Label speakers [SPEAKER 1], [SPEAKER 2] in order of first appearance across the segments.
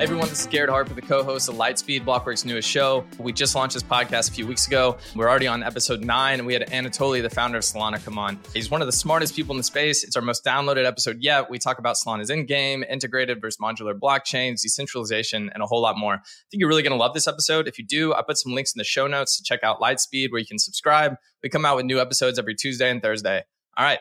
[SPEAKER 1] Everyone, this is Garrett Harper, the co-host of Lightspeed, Blockworks' newest show. We just launched this podcast a few weeks ago. We're already on episode nine, and we had Anatoly, the founder of Solana, come on. He's one of the smartest people in the space. It's our most downloaded episode yet. We talk about Solana's in-game, integrated versus modular blockchains, decentralization, and a whole lot more. I think you're really going to love this episode. If you do, I put some links in the show notes to check out Lightspeed, where you can subscribe. We come out with new episodes every Tuesday and Thursday. All right,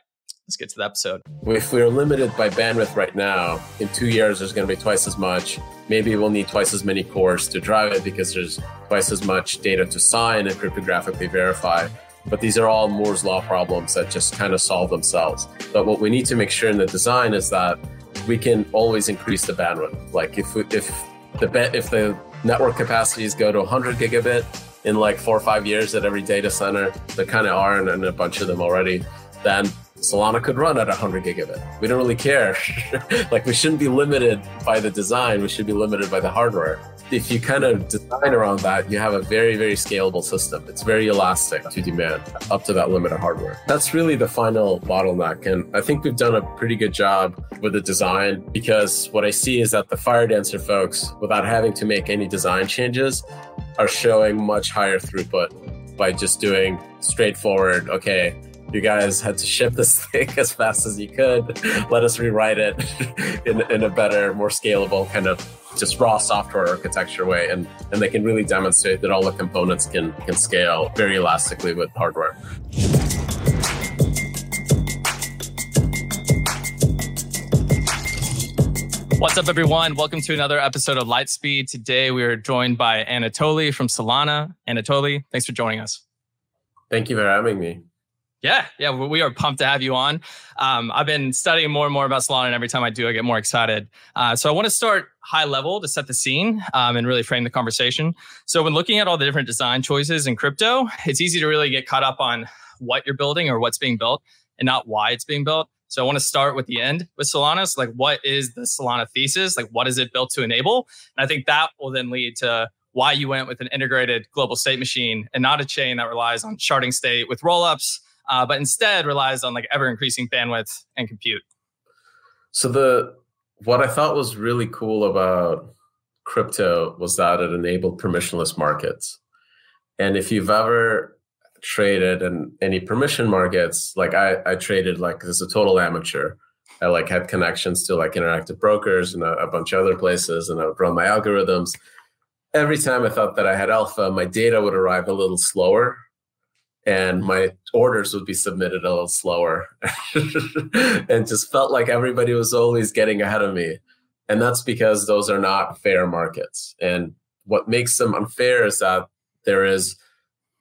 [SPEAKER 1] let's get to the episode.
[SPEAKER 2] If we're limited by bandwidth right now, in two years, there's going to be twice as much. Maybe we'll need twice as many cores to drive it because there's twice as much data to sign and cryptographically verify. But these are all Moore's law problems that just kind of solve themselves. But what we need to make sure in the design is that we can always increase the bandwidth. Like if we, if the if the network capacities go to 100 gigabit in like four or five years at every data center, there kind of are, and a bunch of them already, then Solana could run at 100 gigabit. We don't really care. like we shouldn't be limited by the design. We should be limited by the hardware. If you kind of design around that, you have a very, very scalable system. It's very elastic to demand up to that limit of hardware. That's really the final bottleneck. And I think we've done a pretty good job with the design because what I see is that the Firedancer folks, without having to make any design changes, are showing much higher throughput by just doing straightforward, okay, you guys had to ship this thing as fast as you could. Let us rewrite it in, in a better, more scalable kind of just raw software architecture way. And, and they can really demonstrate that all the components can, can scale very elastically with hardware.
[SPEAKER 1] What's up, everyone? Welcome to another episode of Lightspeed. Today, we are joined by Anatoly from Solana. Anatoly, thanks for joining us.
[SPEAKER 2] Thank you for having me.
[SPEAKER 1] Yeah, yeah, we are pumped to have you on. Um, I've been studying more and more about Solana, and every time I do, I get more excited. Uh, so I want to start high level to set the scene um, and really frame the conversation. So when looking at all the different design choices in crypto, it's easy to really get caught up on what you're building or what's being built, and not why it's being built. So I want to start with the end with Solana. So like, what is the Solana thesis? Like, what is it built to enable? And I think that will then lead to why you went with an integrated global state machine and not a chain that relies on sharding state with rollups uh, but instead relies on like ever increasing bandwidth and compute.
[SPEAKER 2] So the what I thought was really cool about crypto was that it enabled permissionless markets. And if you've ever traded in any permission markets, like I, I traded like as a total amateur. I like had connections to like interactive brokers and a, a bunch of other places, and I would run my algorithms. Every time I thought that I had alpha, my data would arrive a little slower and my orders would be submitted a little slower. And just felt like everybody was always getting ahead of me. And that's because those are not fair markets. And what makes them unfair is that there is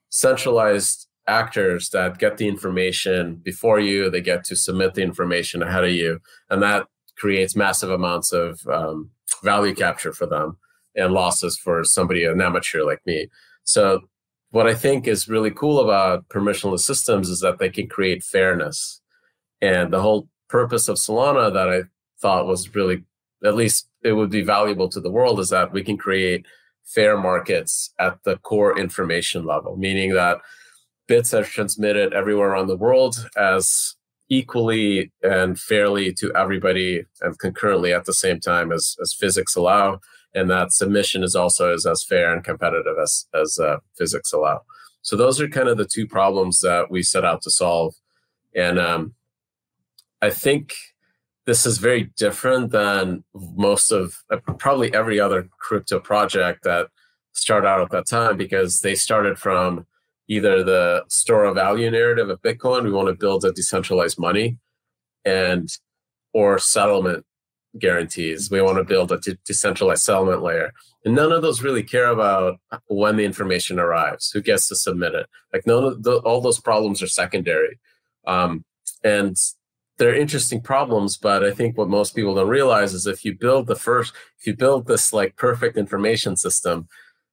[SPEAKER 2] centralized actors that get the information before you. They get to submit the information ahead of you. And that creates massive amounts of um, value capture for them and losses for somebody an amateur like me. So what I think is really cool about permissionless systems is that they can create fairness. And the whole purpose of Solana that I thought was really, at least it would be valuable to the world, is that we can create fair markets at the core information level, meaning that bits are transmitted everywhere around the world as equally and fairly to everybody and concurrently at the same time as, as physics allow and that submission is also as, as fair and competitive as, as uh, physics allow. So those are kind of the two problems that we set out to solve. And um, I think this is very different than most of uh, probably every other crypto project that started out at that time because they started from either the store of value narrative of Bitcoin, we want to build a decentralized money, and or settlement guarantees. We want to build a de- decentralized settlement layer. And none of those really care about when the information arrives, who gets to submit it. Like none of the, all those problems are secondary. Um, and they're interesting problems, but I think what most people don't realize is if you build the first, if you build this like perfect information system,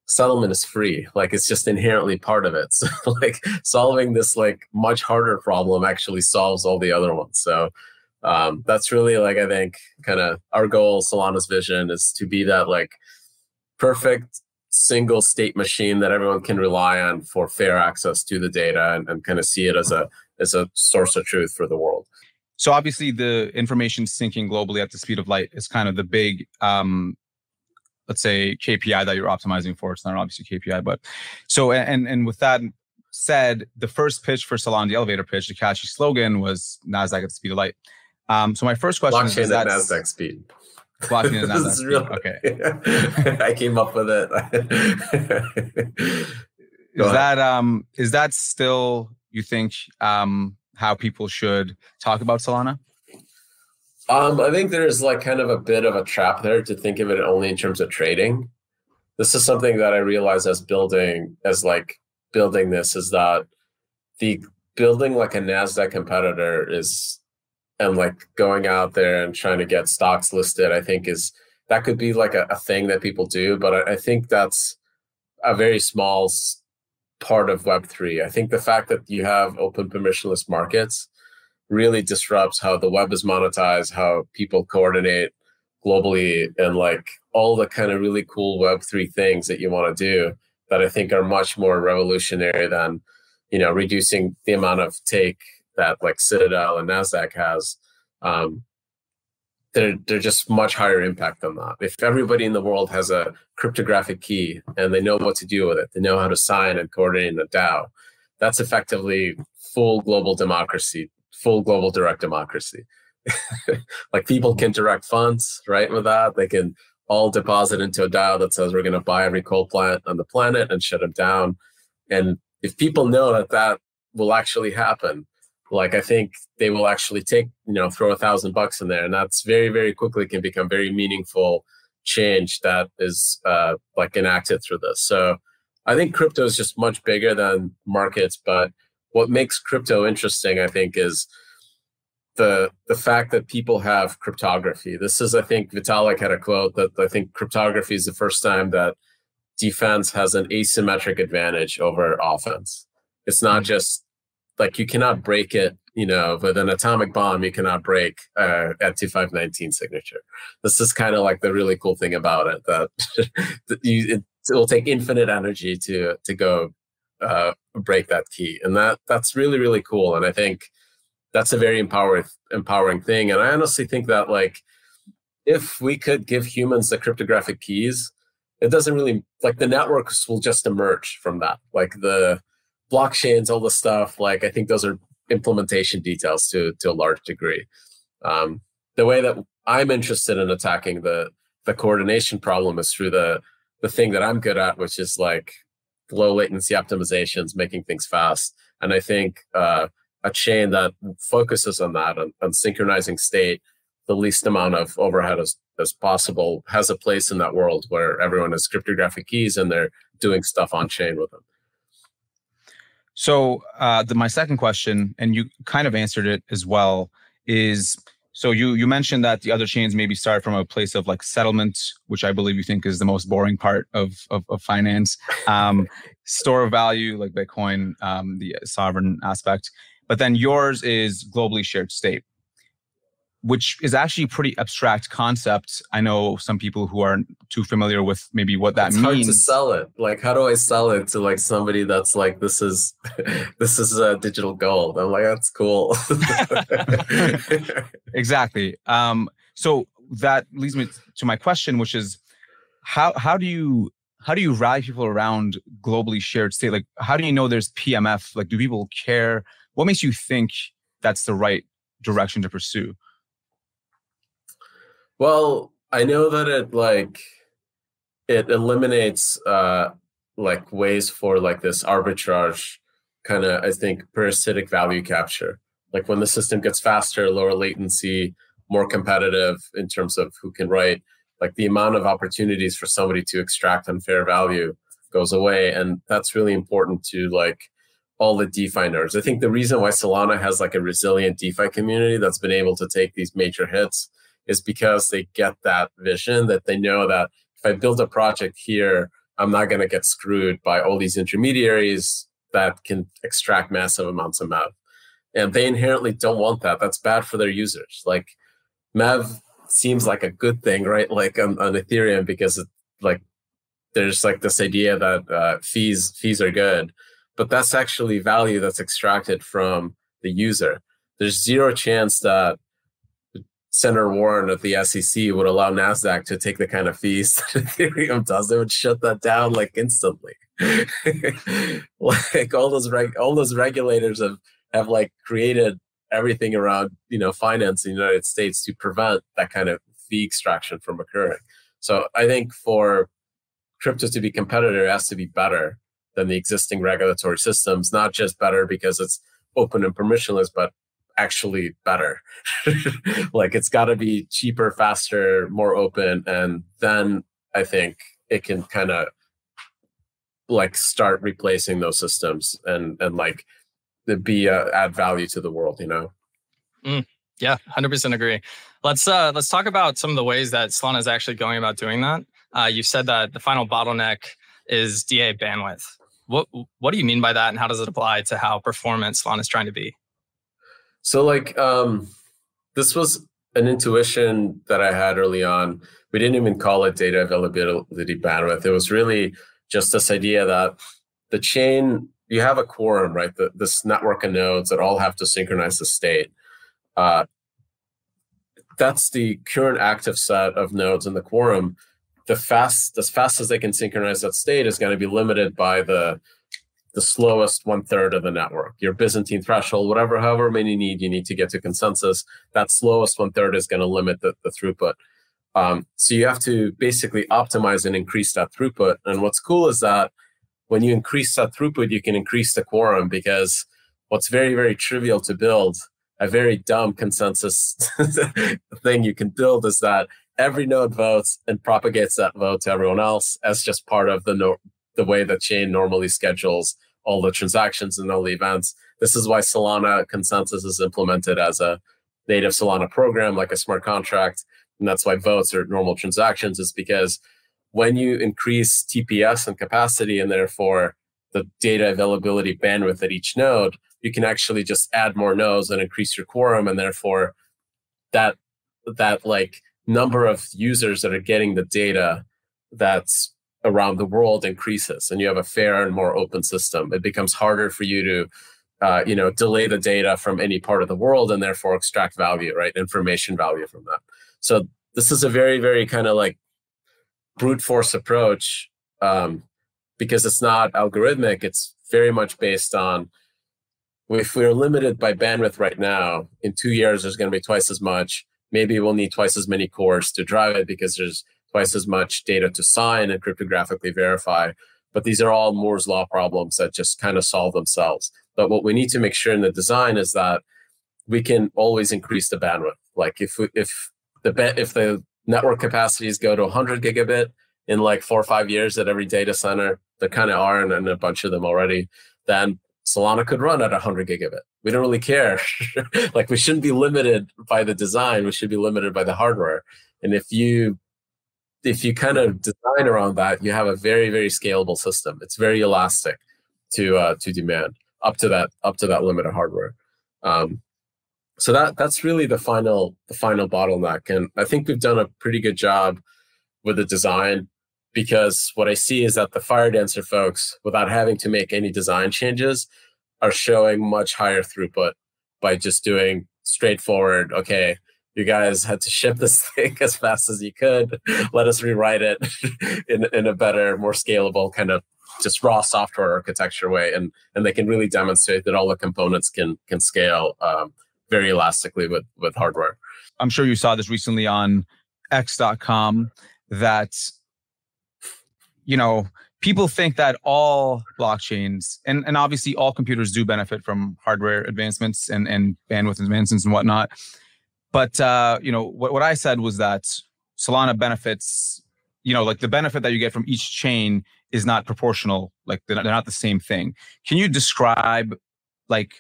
[SPEAKER 2] settlement is free. Like it's just inherently part of it. So like solving this like much harder problem actually solves all the other ones. So um, that's really like I think kind of our goal, Solana's vision is to be that like perfect single state machine that everyone can rely on for fair access to the data and, and kind of see it as a as a source of truth for the world.
[SPEAKER 3] So obviously the information syncing globally at the speed of light is kind of the big um, let's say KPI that you're optimizing for. It's not obviously KPI, but so and and with that said, the first pitch for Solana, the elevator pitch, the catchy slogan was Nasdaq at the speed of light. Um, so my first question
[SPEAKER 2] Blockchain is, is that Nasdaq speed.
[SPEAKER 3] Blockchain at Nasdaq speed.
[SPEAKER 2] Real,
[SPEAKER 3] okay,
[SPEAKER 2] I came up with it.
[SPEAKER 3] is that um is that still you think um how people should talk about Solana?
[SPEAKER 2] Um, I think there's like kind of a bit of a trap there to think of it only in terms of trading. This is something that I realized as building as like building this is that the building like a Nasdaq competitor is and like going out there and trying to get stocks listed. I think is that could be like a, a thing that people do, but I, I think that's a very small part of Web three. I think the fact that you have open permissionless markets really disrupts how the web is monetized, how people coordinate globally, and like all the kind of really cool Web3 things that you want to do that I think are much more revolutionary than, you know, reducing the amount of take that like Citadel and NASDAQ has. Um, they're, they're just much higher impact than that. If everybody in the world has a cryptographic key and they know what to do with it, they know how to sign and coordinate in a DAO, that's effectively full global democracy full global direct democracy. like people can direct funds, right? With that, they can all deposit into a DAO that says we're going to buy every coal plant on the planet and shut them down. And if people know that that will actually happen, like I think they will actually take, you know, throw a thousand bucks in there, and that's very, very quickly can become very meaningful change that is uh, like enacted through this. So I think crypto is just much bigger than markets, but what makes crypto interesting, I think, is the the fact that people have cryptography. This is, I think, Vitalik had a quote that I think cryptography is the first time that defense has an asymmetric advantage over offense. It's not mm-hmm. just like you cannot break it, you know, with an atomic bomb, you cannot break uh, ed25519 signature. This is kind of like the really cool thing about it that, that you, it, it will take infinite energy to to go uh, break that key, and that that's really really cool. And I think that's a very empowering empowering thing. And I honestly think that like if we could give humans the cryptographic keys, it doesn't really like the networks will just emerge from that. Like the blockchains, all the stuff. Like I think those are implementation details to to a large degree. Um, the way that I'm interested in attacking the the coordination problem is through the the thing that I'm good at, which is like low latency optimizations, making things fast. And I think uh, a chain that focuses on that and, and, synchronizing state, the least amount of overhead as, as possible, has a place in that world where everyone has cryptographic keys and they're doing stuff on chain with them.
[SPEAKER 3] So, uh, the, my second question, and you kind of answered it as well, is so you you mentioned that the other chains maybe start from a place of like settlement, which I believe you think is the most boring part of of, of finance. Um, store of value like Bitcoin, um, the sovereign aspect, but then yours is globally shared state which is actually a pretty abstract concept. I know some people who aren't too familiar with maybe what that
[SPEAKER 2] it's
[SPEAKER 3] means.
[SPEAKER 2] Hard to sell it. Like, how do I sell it to like somebody that's like, this is this is a digital gold? I'm like, that's cool.
[SPEAKER 3] exactly. Um, so that leads me to my question, which is, how how do you how do you rally people around globally shared state? Like, how do you know there's PMF? Like, do people care? What makes you think that's the right direction to pursue?
[SPEAKER 2] Well, I know that it like it eliminates uh like ways for like this arbitrage kind of I think parasitic value capture. Like when the system gets faster, lower latency, more competitive in terms of who can write, like the amount of opportunities for somebody to extract unfair value goes away. And that's really important to like all the DeFi nerds. I think the reason why Solana has like a resilient DeFi community that's been able to take these major hits is because they get that vision that they know that if I build a project here, I'm not going to get screwed by all these intermediaries that can extract massive amounts of MEV. And they inherently don't want that. That's bad for their users. Like MEV seems like a good thing, right? Like on, on Ethereum because it, like there's like this idea that uh, fees fees are good, but that's actually value that's extracted from the user. There's zero chance that Senator Warren at the SEC would allow Nasdaq to take the kind of fees that Ethereum does, they would shut that down like instantly. like all those reg- all those regulators have have like created everything around you know finance in the United States to prevent that kind of fee extraction from occurring. So I think for crypto to be competitive, it has to be better than the existing regulatory systems. Not just better because it's open and permissionless, but actually better. like it's got to be cheaper, faster, more open, and then I think it can kind of like start replacing those systems and and like be uh, add value to the world. You know.
[SPEAKER 1] Mm, yeah, hundred percent agree. Let's uh let's talk about some of the ways that Solana is actually going about doing that. Uh, you said that the final bottleneck is DA bandwidth. What what do you mean by that, and how does it apply to how performance Solana is trying to be?
[SPEAKER 2] So like um, this was an intuition that I had early on. We didn't even call it data availability bandwidth. It was really just this idea that the chain you have a quorum, right? The, this network of nodes that all have to synchronize the state. Uh, that's the current active set of nodes in the quorum. The fast, as fast as they can synchronize that state is going to be limited by the the slowest one third of the network. Your Byzantine threshold, whatever, however many you need, you need to get to consensus. That slowest one third is going to limit the, the throughput. Um, so you have to basically optimize and increase that throughput. And what's cool is that when you increase that throughput, you can increase the quorum because what's very, very trivial to build, a very dumb consensus thing you can build is that every node votes and propagates that vote to everyone else as just part of the no- the way the chain normally schedules all the transactions and all the events. This is why Solana consensus is implemented as a native Solana program, like a smart contract. And that's why votes are normal transactions, is because when you increase TPS and capacity and therefore the data availability bandwidth at each node, you can actually just add more nodes and increase your quorum. And therefore that that like number of users that are getting the data that's around the world increases and you have a fair and more open system it becomes harder for you to uh, you know delay the data from any part of the world and therefore extract value right? Information value from that. So this is a very very kind of like brute force approach um, because it's not algorithmic it's very much based on if we're limited by bandwidth right now in two years there's going to be twice as much maybe we'll need twice as many cores to drive it because there's twice as much data to sign and cryptographically verify. But these are all Moore's law problems that just kind of solve themselves. But what we need to make sure in the design is that we can always increase the bandwidth. Like if we, if the if the network capacities go to 100 gigabit in like four or five years at every data center, there kind of are, and, and a bunch of them already, then Solana could run at 100 gigabit. We don't really care. like we shouldn't be limited by the design. We should be limited by the hardware. And if you if you kind of design around that, you have a very very scalable system. It's very elastic to uh, to demand up to that up to that limit of hardware. Um, so that that's really the final the final bottleneck, and I think we've done a pretty good job with the design because what I see is that the Firedancer folks, without having to make any design changes, are showing much higher throughput by just doing straightforward. Okay, you guys had to ship this thing as fast as you could. Let us rewrite it in, in a better, more scalable kind of just raw software architecture way. And, and they can really demonstrate that all the components can, can scale um, very elastically with, with hardware.
[SPEAKER 3] I'm sure you saw this recently on x.com that, you know, people think that all blockchains and, and obviously all computers do benefit from hardware advancements and, and bandwidth advancements and whatnot but uh, you know what, what I said was that Solana benefits, you know, like the benefit that you get from each chain is not proportional. Like they're not, they're not the same thing. Can you describe like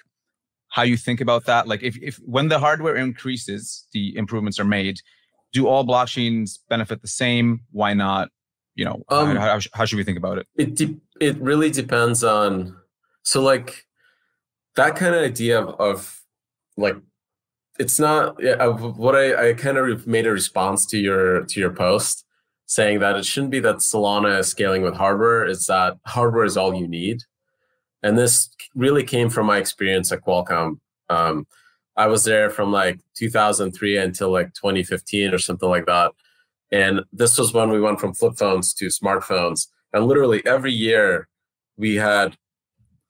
[SPEAKER 3] how you think about that? Like if, if when the hardware increases, the improvements are made. Do all blockchains benefit the same? Why not? You know, um, how, how, how should we think about it?
[SPEAKER 2] It de- it really depends on. So like that kind of idea of, of like it's not yeah, what I, I kind of made a response to your to your post saying that it shouldn't be that Solana is scaling with hardware. It's that hardware is all you need, and this really came from my experience at Qualcomm. Um, I was there from like 2003 until like 2015 or something like that. And this was when we went from flip phones to smartphones. And literally every year we had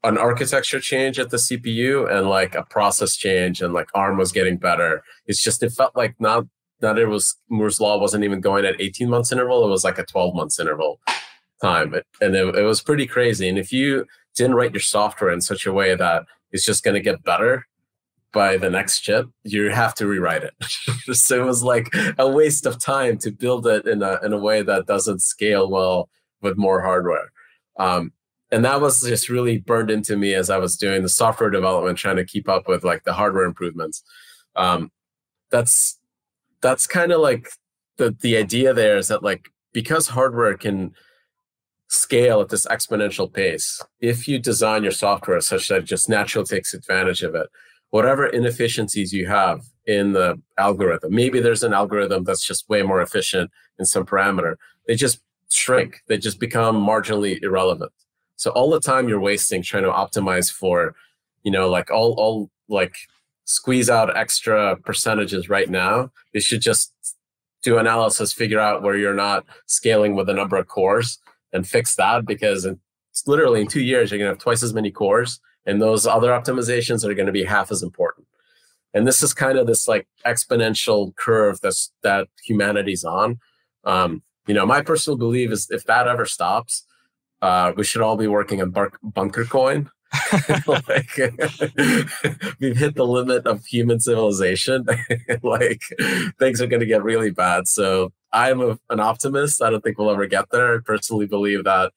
[SPEAKER 2] an architecture change at the CPU and like a process change and like ARM was getting better. It's just it felt like not that it was Moore's law wasn't even going at 18 months interval. It was like a 12 months interval time. And it, it was pretty crazy. And if you didn't write your software in such a way that it's just going to get better by the next chip, you have to rewrite it. so it was like a waste of time to build it in a in a way that doesn't scale well with more hardware. Um, and that was just really burned into me as I was doing the software development, trying to keep up with like the hardware improvements. Um, that's that's kind of like the the idea there is that like because hardware can scale at this exponential pace, if you design your software such that it just naturally takes advantage of it, whatever inefficiencies you have in the algorithm, maybe there's an algorithm that's just way more efficient in some parameter, they just shrink, they just become marginally irrelevant. So all the time you're wasting trying to optimize for, you know, like all all like squeeze out extra percentages right now. You should just do analysis, figure out where you're not scaling with the number of cores and fix that because it's literally in two years you're gonna have twice as many cores and those other optimizations are to be half as important and this is kind of this like exponential curve that's that humanity's on um, you know my personal belief is if that ever stops uh, we should all be working on bunker coin. Like we've hit the limit of human civilization. Like things are going to get really bad. So i'm a, an optimist. I don't think we'll ever get there. I personally believe that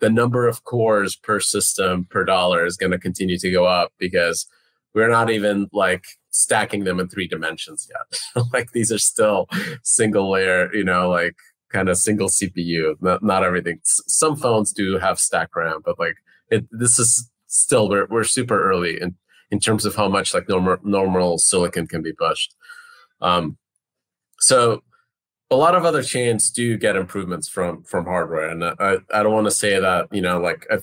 [SPEAKER 2] the number of cores per system per dollar is going to continue to go up because we're not even like stacking them in three dimensions yet. Like these are still single layer you know like kind of single cpu not, not everything some phones do have stack ram but like it, this is still we're, we're super early in, in terms of how much like normal normal silicon can be pushed. Um, so a lot of other chains do get improvements from from hardware, and I I don't want to say that you know like I,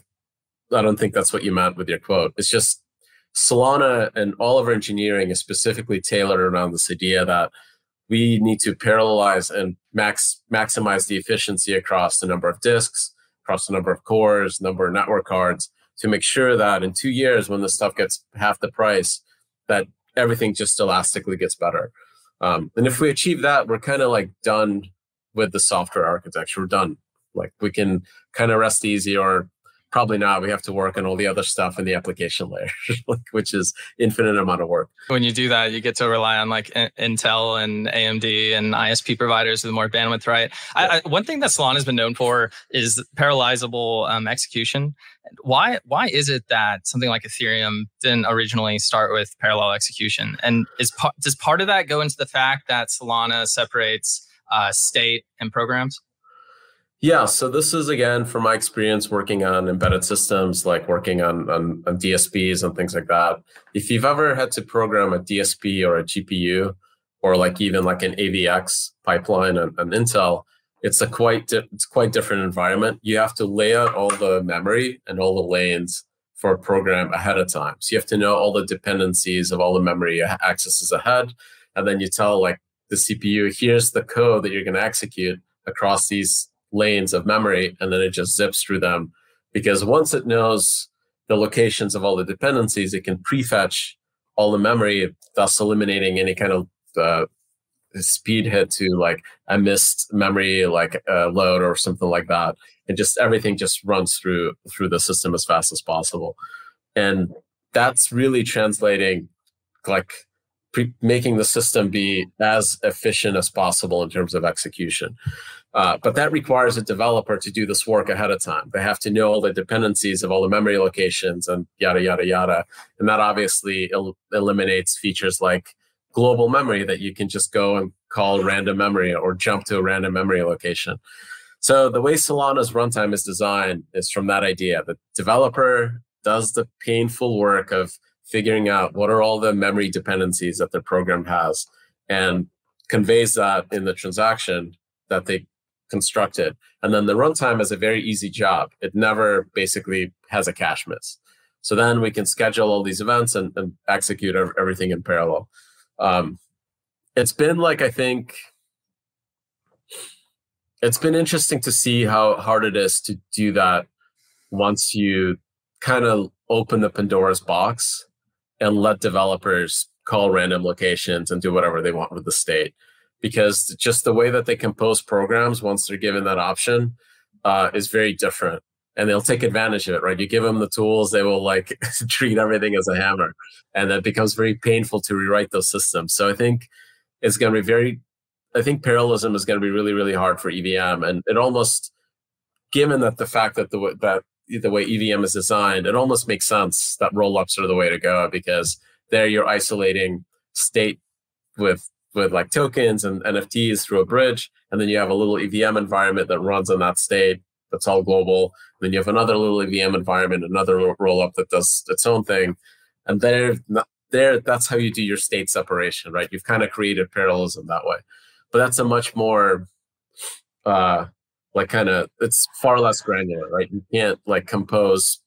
[SPEAKER 2] I don't think that's what you meant with your quote. It's just Solana and all of our engineering is specifically tailored around this idea that we need to parallelize and max maximize the efficiency across the number of disks, across the number of cores, number of network cards, to make sure that in two years, when the stuff gets half the price, that everything just elastically gets better. Um, and if we achieve that, we're kind of like done with the software architecture. We're done. Like we can kind of rest easy, or probably not. We have to work on all the other stuff in the application layer, which is infinite amount of work.
[SPEAKER 1] When you do that, you get to rely on like Intel and AMD and ISP providers with more bandwidth, right? Yeah. I, I, one thing that Solana has been known for is parallelizable um, execution. Why why is it that something like Ethereum didn't originally start with parallel execution? And is does part of that go into the fact that Solana separates uh, state and programs?
[SPEAKER 2] Yeah, so this is again from my experience working on embedded systems, like working on, on, on DSPs and things like that. If you've ever had to program a DSP or a GPU, or like even like an AVX pipeline on Intel, it's a quite di- it's quite different environment. You have to lay out all the memory and all the lanes for a program ahead of time. So you have to know all the dependencies of all the memory accesses ahead, and then you tell like the CPU, here's the code that you're going to execute across these lanes of memory and then it just zips through them. Because once it knows the locations of all the dependencies it can prefetch all the memory thus eliminating any kind of uh, speed hit to like a missed memory like uh, load or something like that. And just everything just runs through through the system as fast as possible. And that's really translating like pre- making the system be as efficient as possible in terms of execution uh, but that requires a developer to do this work ahead of time. They have to know all the dependencies of all the memory locations and yada, yada, yada. And that obviously el- eliminates features like global memory that you can just go and call random memory or jump to a random memory location. So the way Solana's runtime is designed is from that idea. The developer does the painful work of figuring out what are all the memory dependencies that the program has and conveys that in the transaction that they constructed. And then the runtime is a very easy job. It never basically has a cache miss. So then we can schedule all these events and, and execute everything in parallel. Um, it's been like I think it's been interesting to see how hard it is to do that once you kind of open the Pandora's box and let developers call random locations and do whatever they want with the state. Because just the way that they compose programs once they're given that option uh, is very different. And they'll take advantage of it, right? You give them the tools, they will like treat everything as a hammer. And that becomes very painful to rewrite those systems. So I think it's going to be very, I think parallelism is going to be really, really hard for EVM. And it almost, given that the fact that the, that the way EVM is designed, it almost makes sense that rollups are the way to go because there you're isolating state with with like tokens and NFTs through a bridge, and then you have a little EVM environment that runs on that state that's all global. And then you have another little EVM environment, another rollup that does its own thing, and there, there, that's how you do your state separation, right? You've kind of created parallelism that way, but that's a much more uh, like kind of it's far less granular, right? You can't like compose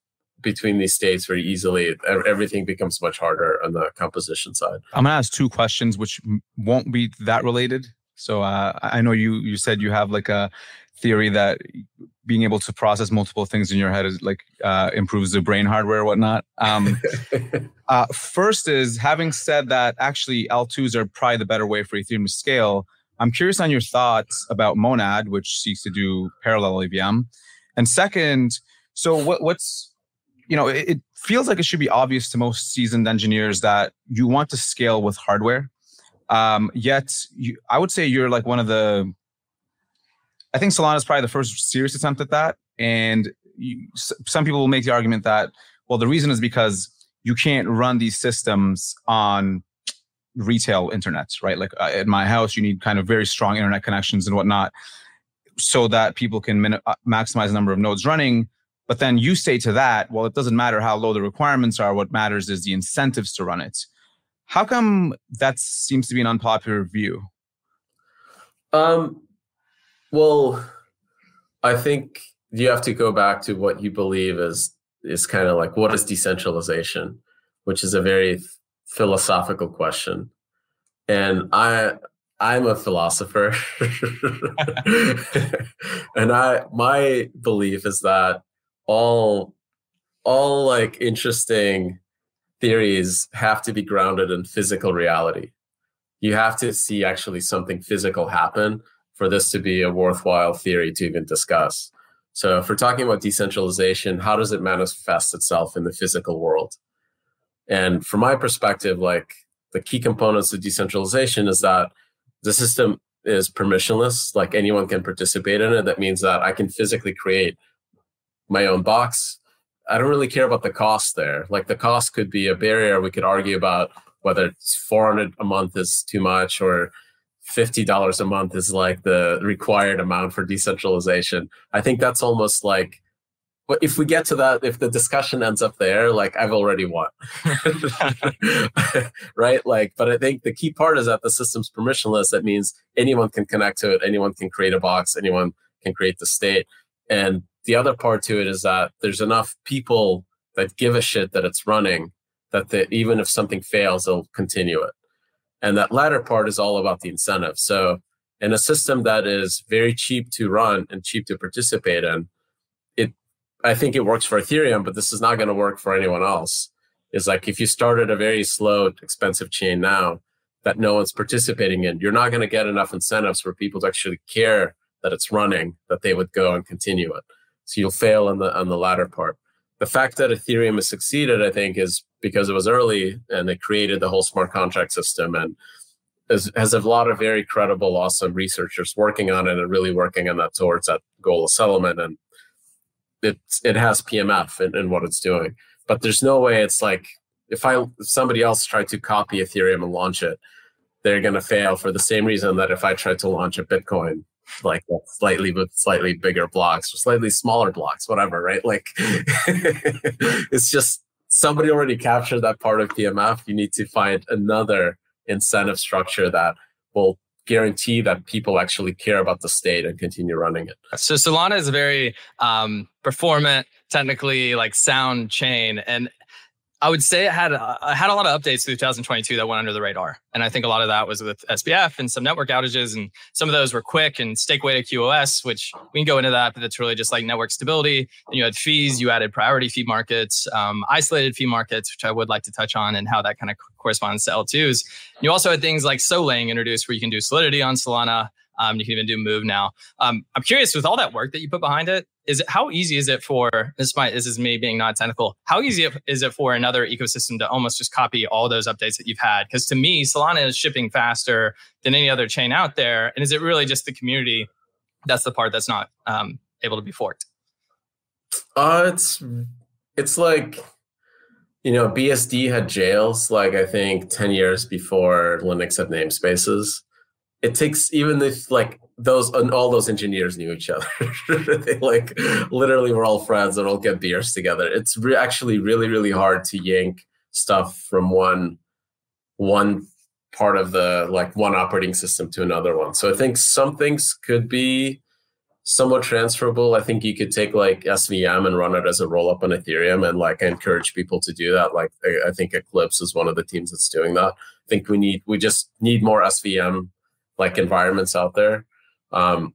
[SPEAKER 2] between these states very easily. Everything becomes much harder on the composition side.
[SPEAKER 3] I'm gonna ask two questions, which won't be that related. So uh, I know you you said you have like a theory that being able to process multiple things in your head is like uh, improves the brain hardware or whatnot. Um, uh, first is having said that actually L2s are probably the better way for Ethereum to scale. I'm curious on your thoughts about Monad, which seeks to do parallel EVM. And second, so what, what's, you know, it, it feels like it should be obvious to most seasoned engineers that you want to scale with hardware. Um, yet, you, I would say you're like one of the, I think Solana is probably the first serious attempt at that. And you, some people will make the argument that, well, the reason is because you can't run these systems on retail internet, right? Like uh, at my house, you need kind of very strong internet connections and whatnot so that people can min- uh, maximize the number of nodes running. But then you say to that, well, it doesn't matter how low the requirements are. What matters is the incentives to run it. How come that seems to be an unpopular view?
[SPEAKER 2] Um, well, I think you have to go back to what you believe is is kind of like what is decentralization, which is a very philosophical question. And I I'm a philosopher. and I my belief is that all all like interesting theories have to be grounded in physical reality. You have to see actually something physical happen for this to be a worthwhile theory to even discuss. So if we're talking about decentralization, how does it manifest itself in the physical world? And from my perspective, like the key components of decentralization is that the system is permissionless, like anyone can participate in it. That means that I can physically create my own box. I don't really care about the cost there. Like the cost could be a barrier. We could argue about whether it's 400 a month is too much or $50 a month is like the required amount for decentralization. I think that's almost like but if we get to that, if the discussion ends up there, like I've already won. right? Like, but I think the key part is that the system's permissionless. That means anyone can connect to it, anyone can create a box, anyone can create the state. And the other part to it is that there's enough people that give a shit that it's running that the, even if something fails, they'll continue it. And that latter part is all about the incentive. So in a system that is very cheap to run and cheap to participate in, it I think it works for Ethereum, but this is not going to work for anyone else. Is like if you started a very slow, expensive chain now that no one's participating in, you're not going to get enough incentives for people to actually care that it's running, that they would go and continue it. So you'll fail on the on the latter part. The fact that Ethereum has succeeded, I think, is because it was early and it created the whole smart contract system and has, has a lot of very credible, awesome researchers working on it and really working on that towards that goal of settlement. And it it has PMF in, in what it's doing. But there's no way it's like if I if somebody else tried to copy Ethereum and launch it, they're going to fail for the same reason that if I tried to launch a Bitcoin, like slightly with slightly bigger blocks or slightly smaller blocks, whatever, right? Like it's just somebody already captured that part of PMF. You need to find another incentive structure that will guarantee that people actually care about the state and continue running it.
[SPEAKER 1] So Solana is a very um, performant, technically like sound chain, and I would say it had uh, had a lot of updates through 2022 that went under the radar, and I think a lot of that was with SBF and some network outages, and some of those were QUIC and stake weighted QoS, which we can go into that, but that's really just like network stability. And you had fees, you added priority fee markets, um, isolated fee markets, which I would like to touch on, and how that kind of corresponds to L2s. You also had things like Solang introduced, where you can do Solidity on Solana. Um, you can even do Move now. Um, I'm curious with all that work that you put behind it, is it how easy is it for this might this is me being not technical how easy is it for another ecosystem to almost just copy all those updates that you've had? Because to me solana is shipping faster than any other chain out there and is it really just the community that's the part that's not um, able to be forked?
[SPEAKER 2] Uh it's it's like you know bsd had jails like i think 10 years before linux had namespaces it takes even if like those and all those engineers knew each other. they like literally were all friends and all get beers together. It's re- actually really really hard to yank stuff from one one part of the like one operating system to another one. So I think some things could be somewhat transferable. I think you could take like SVM and run it as a roll up on Ethereum and like I encourage people to do that. Like I, I think Eclipse is one of the teams that's doing that. I think we need we just need more SVM like environments out there um,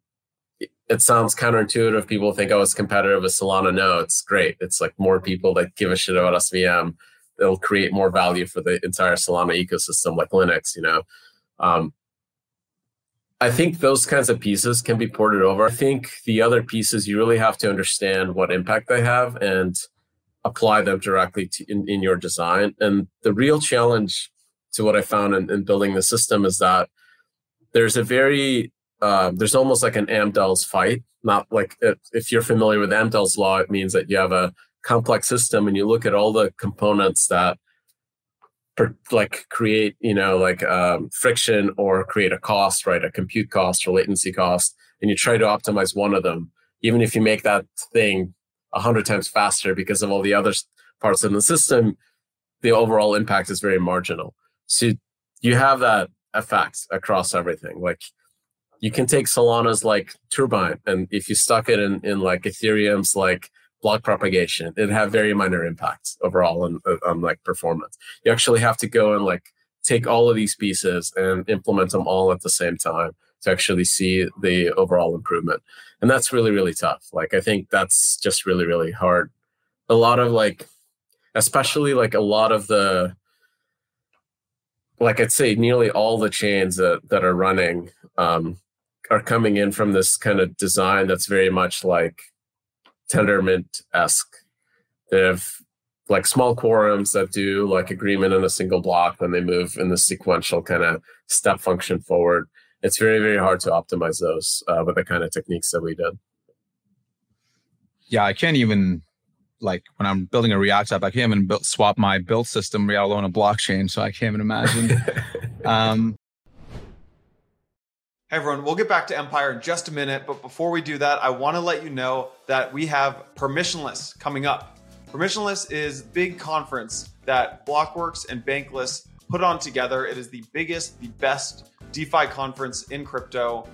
[SPEAKER 2] it sounds counterintuitive. People think, oh, it's competitive with Solana. No, it's great. It's like more people that give a shit about SVM. It'll create more value for the entire Solana ecosystem, like Linux, you know. Um, I think those kinds of pieces can be ported over. I think the other pieces, you really have to understand what impact they have and apply them directly to, in, in your design. And the real challenge to what I found in, in building the system is that there's a very uh, there's almost like an Amdahl's fight. Not like if, if you're familiar with Amdahl's law, it means that you have a complex system and you look at all the components that per, like create, you know, like um, friction or create a cost, right? A compute cost or latency cost, and you try to optimize one of them, even if you make that thing a hundred times faster because of all the other parts in the system, the overall impact is very marginal. So you have that effect across everything. Like you can take Solana's like turbine, and if you stuck it in, in like Ethereum's like block propagation, it'd have very minor impacts overall on, uh, on like performance. You actually have to go and like take all of these pieces and implement them all at the same time to actually see the overall improvement. And that's really, really tough. Like, I think that's just really, really hard. A lot of like, especially like a lot of the, like I'd say nearly all the chains that, that are running um, are coming in from this kind of design that's very much like Tendermint esque. They have like small quorums that do like agreement in a single block, then they move in the sequential kind of step function forward. It's very, very hard to optimize those uh, with the kind of techniques that we did.
[SPEAKER 3] Yeah, I can't even like when I'm building a React app, I can't even build, swap my build system, let alone a blockchain. So I can't even imagine. um,
[SPEAKER 4] Hey everyone, we'll get back to Empire in just a minute, but before we do that, I want to let you know that we have Permissionless coming up. Permissionless is big conference that Blockworks and Bankless put on together. It is the biggest, the best DeFi conference in crypto.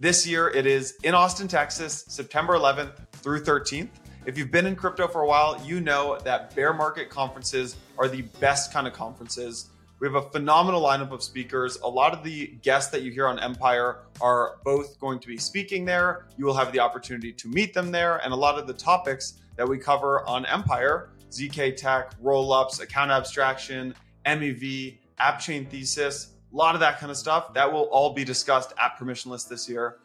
[SPEAKER 4] This year it is in Austin, Texas, September 11th through 13th. If you've been in crypto for a while, you know that bear market conferences are the best kind of conferences. We have a phenomenal lineup of speakers. A lot of the guests that you hear on Empire are both going to be speaking there. You will have the opportunity to meet them there. And a lot of the topics that we cover on Empire ZK Tech, roll ups, account abstraction, MEV, app chain thesis, a lot of that kind of stuff that will all be discussed at Permissionless this year.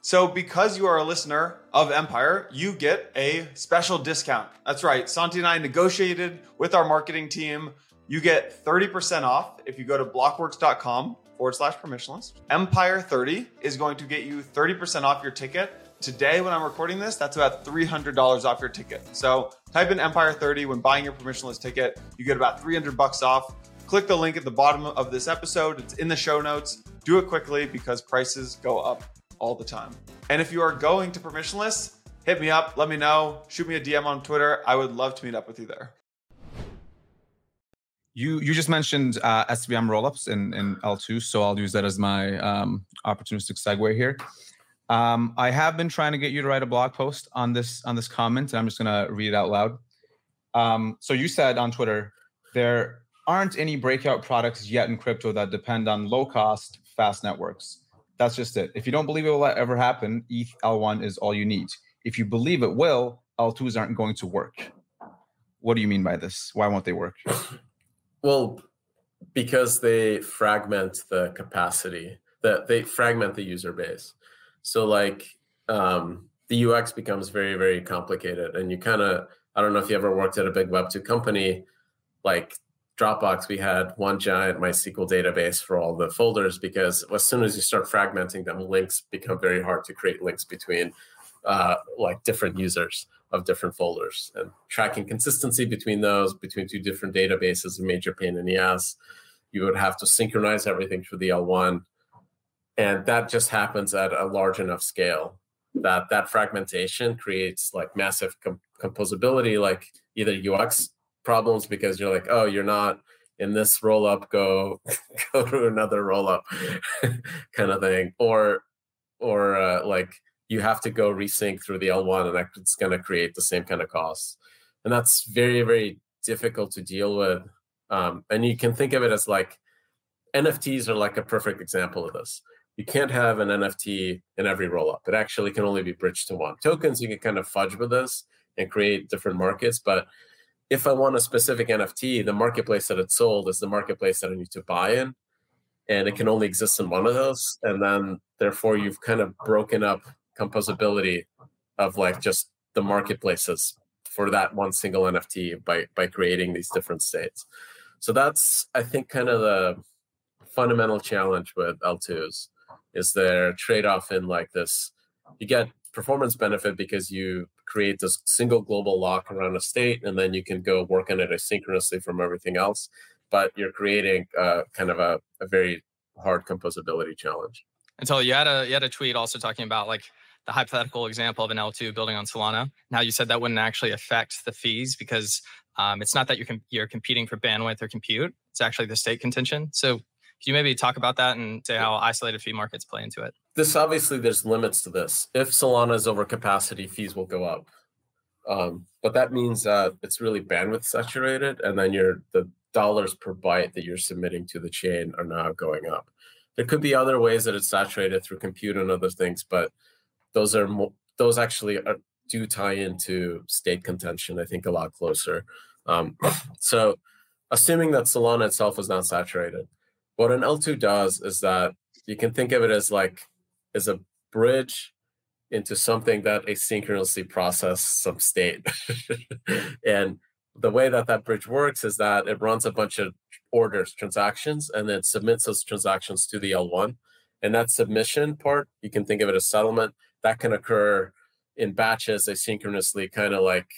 [SPEAKER 4] So, because you are a listener of Empire, you get a special discount. That's right. Santi and I negotiated with our marketing team you get 30% off if you go to blockworks.com forward slash permissionless. Empire 30 is going to get you 30% off your ticket. Today, when I'm recording this, that's about $300 off your ticket. So type in Empire 30 when buying your permissionless ticket. You get about 300 bucks off. Click the link at the bottom of this episode. It's in the show notes. Do it quickly because prices go up all the time. And if you are going to permissionless, hit me up, let me know, shoot me a DM on Twitter. I would love to meet up with you there.
[SPEAKER 3] You you just mentioned uh, SVM rollups in, in L2, so I'll use that as my um, opportunistic segue here. Um, I have been trying to get you to write a blog post on this on this comment, and I'm just gonna read it out loud. Um, so you said on Twitter, there aren't any breakout products yet in crypto that depend on low cost, fast networks. That's just it. If you don't believe it will ever happen, ETH L1 is all you need. If you believe it will, L2s aren't going to work. What do you mean by this? Why won't they work?
[SPEAKER 2] Well, because they fragment the capacity, that they fragment the user base. So like um, the UX becomes very, very complicated. And you kind of, I don't know if you ever worked at a big Web2 company, like Dropbox, we had one giant MySQL database for all the folders because as soon as you start fragmenting them, links become very hard to create links between uh, like different users of different folders and tracking consistency between those between two different databases is a major pain in the ass. You would have to synchronize everything through the L1, and that just happens at a large enough scale that that fragmentation creates like massive com- composability, like either UX problems because you're like, oh, you're not in this roll up, go go to another roll up, kind of thing, or or uh, like you have to go resync through the L1 and it's going to create the same kind of costs. And that's very, very difficult to deal with. Um, and you can think of it as like NFTs are like a perfect example of this. You can't have an NFT in every rollup. It actually can only be bridged to one. Tokens, you can kind of fudge with this and create different markets. But if I want a specific NFT, the marketplace that it's sold is the marketplace that I need to buy in. And it mm-hmm. can only exist in one of those. And then therefore you've kind of broken up composability of like just the marketplaces for that one single NFT by by creating these different states. So that's I think kind of the fundamental challenge with L2s is their trade-off in like this you get performance benefit because you create this single global lock around a state and then you can go work on it asynchronously from everything else but you're creating uh, kind of a, a very hard composability challenge
[SPEAKER 1] until you had a you had a tweet also talking about like the hypothetical example of an L2 building on Solana. Now you said that wouldn't actually affect the fees because um, it's not that you're com- you're competing for bandwidth or compute. It's actually the state contention. So can you maybe talk about that and say how isolated fee markets play into it?
[SPEAKER 2] This obviously there's limits to this. If Solana is over capacity, fees will go up. Um, but that means that it's really bandwidth saturated, and then your the dollars per byte that you're submitting to the chain are now going up. There could be other ways that it's saturated through compute and other things, but those are mo- those actually are, do tie into state contention. I think a lot closer. Um, so, assuming that Solana itself is not saturated, what an L2 does is that you can think of it as like as a bridge into something that asynchronously process some state. and the way that that bridge works is that it runs a bunch of orders, transactions, and then submits those transactions to the L1. And that submission part, you can think of it as settlement that can occur in batches asynchronously, kind of like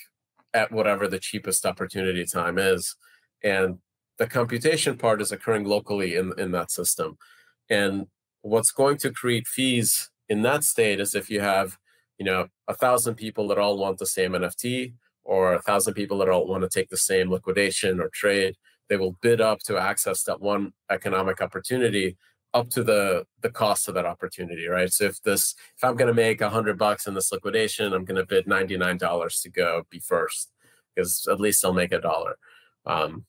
[SPEAKER 2] at whatever the cheapest opportunity time is. And the computation part is occurring locally in, in that system. And what's going to create fees in that state is if you have, you know, a thousand people that all want the same NFT or a thousand people that all want to take the same liquidation or trade, they will bid up to access that one economic opportunity up to the the cost of that opportunity, right? So if this if I'm going to make a hundred bucks in this liquidation, I'm going to bid ninety nine dollars to go be first because at least I'll make a dollar. Um,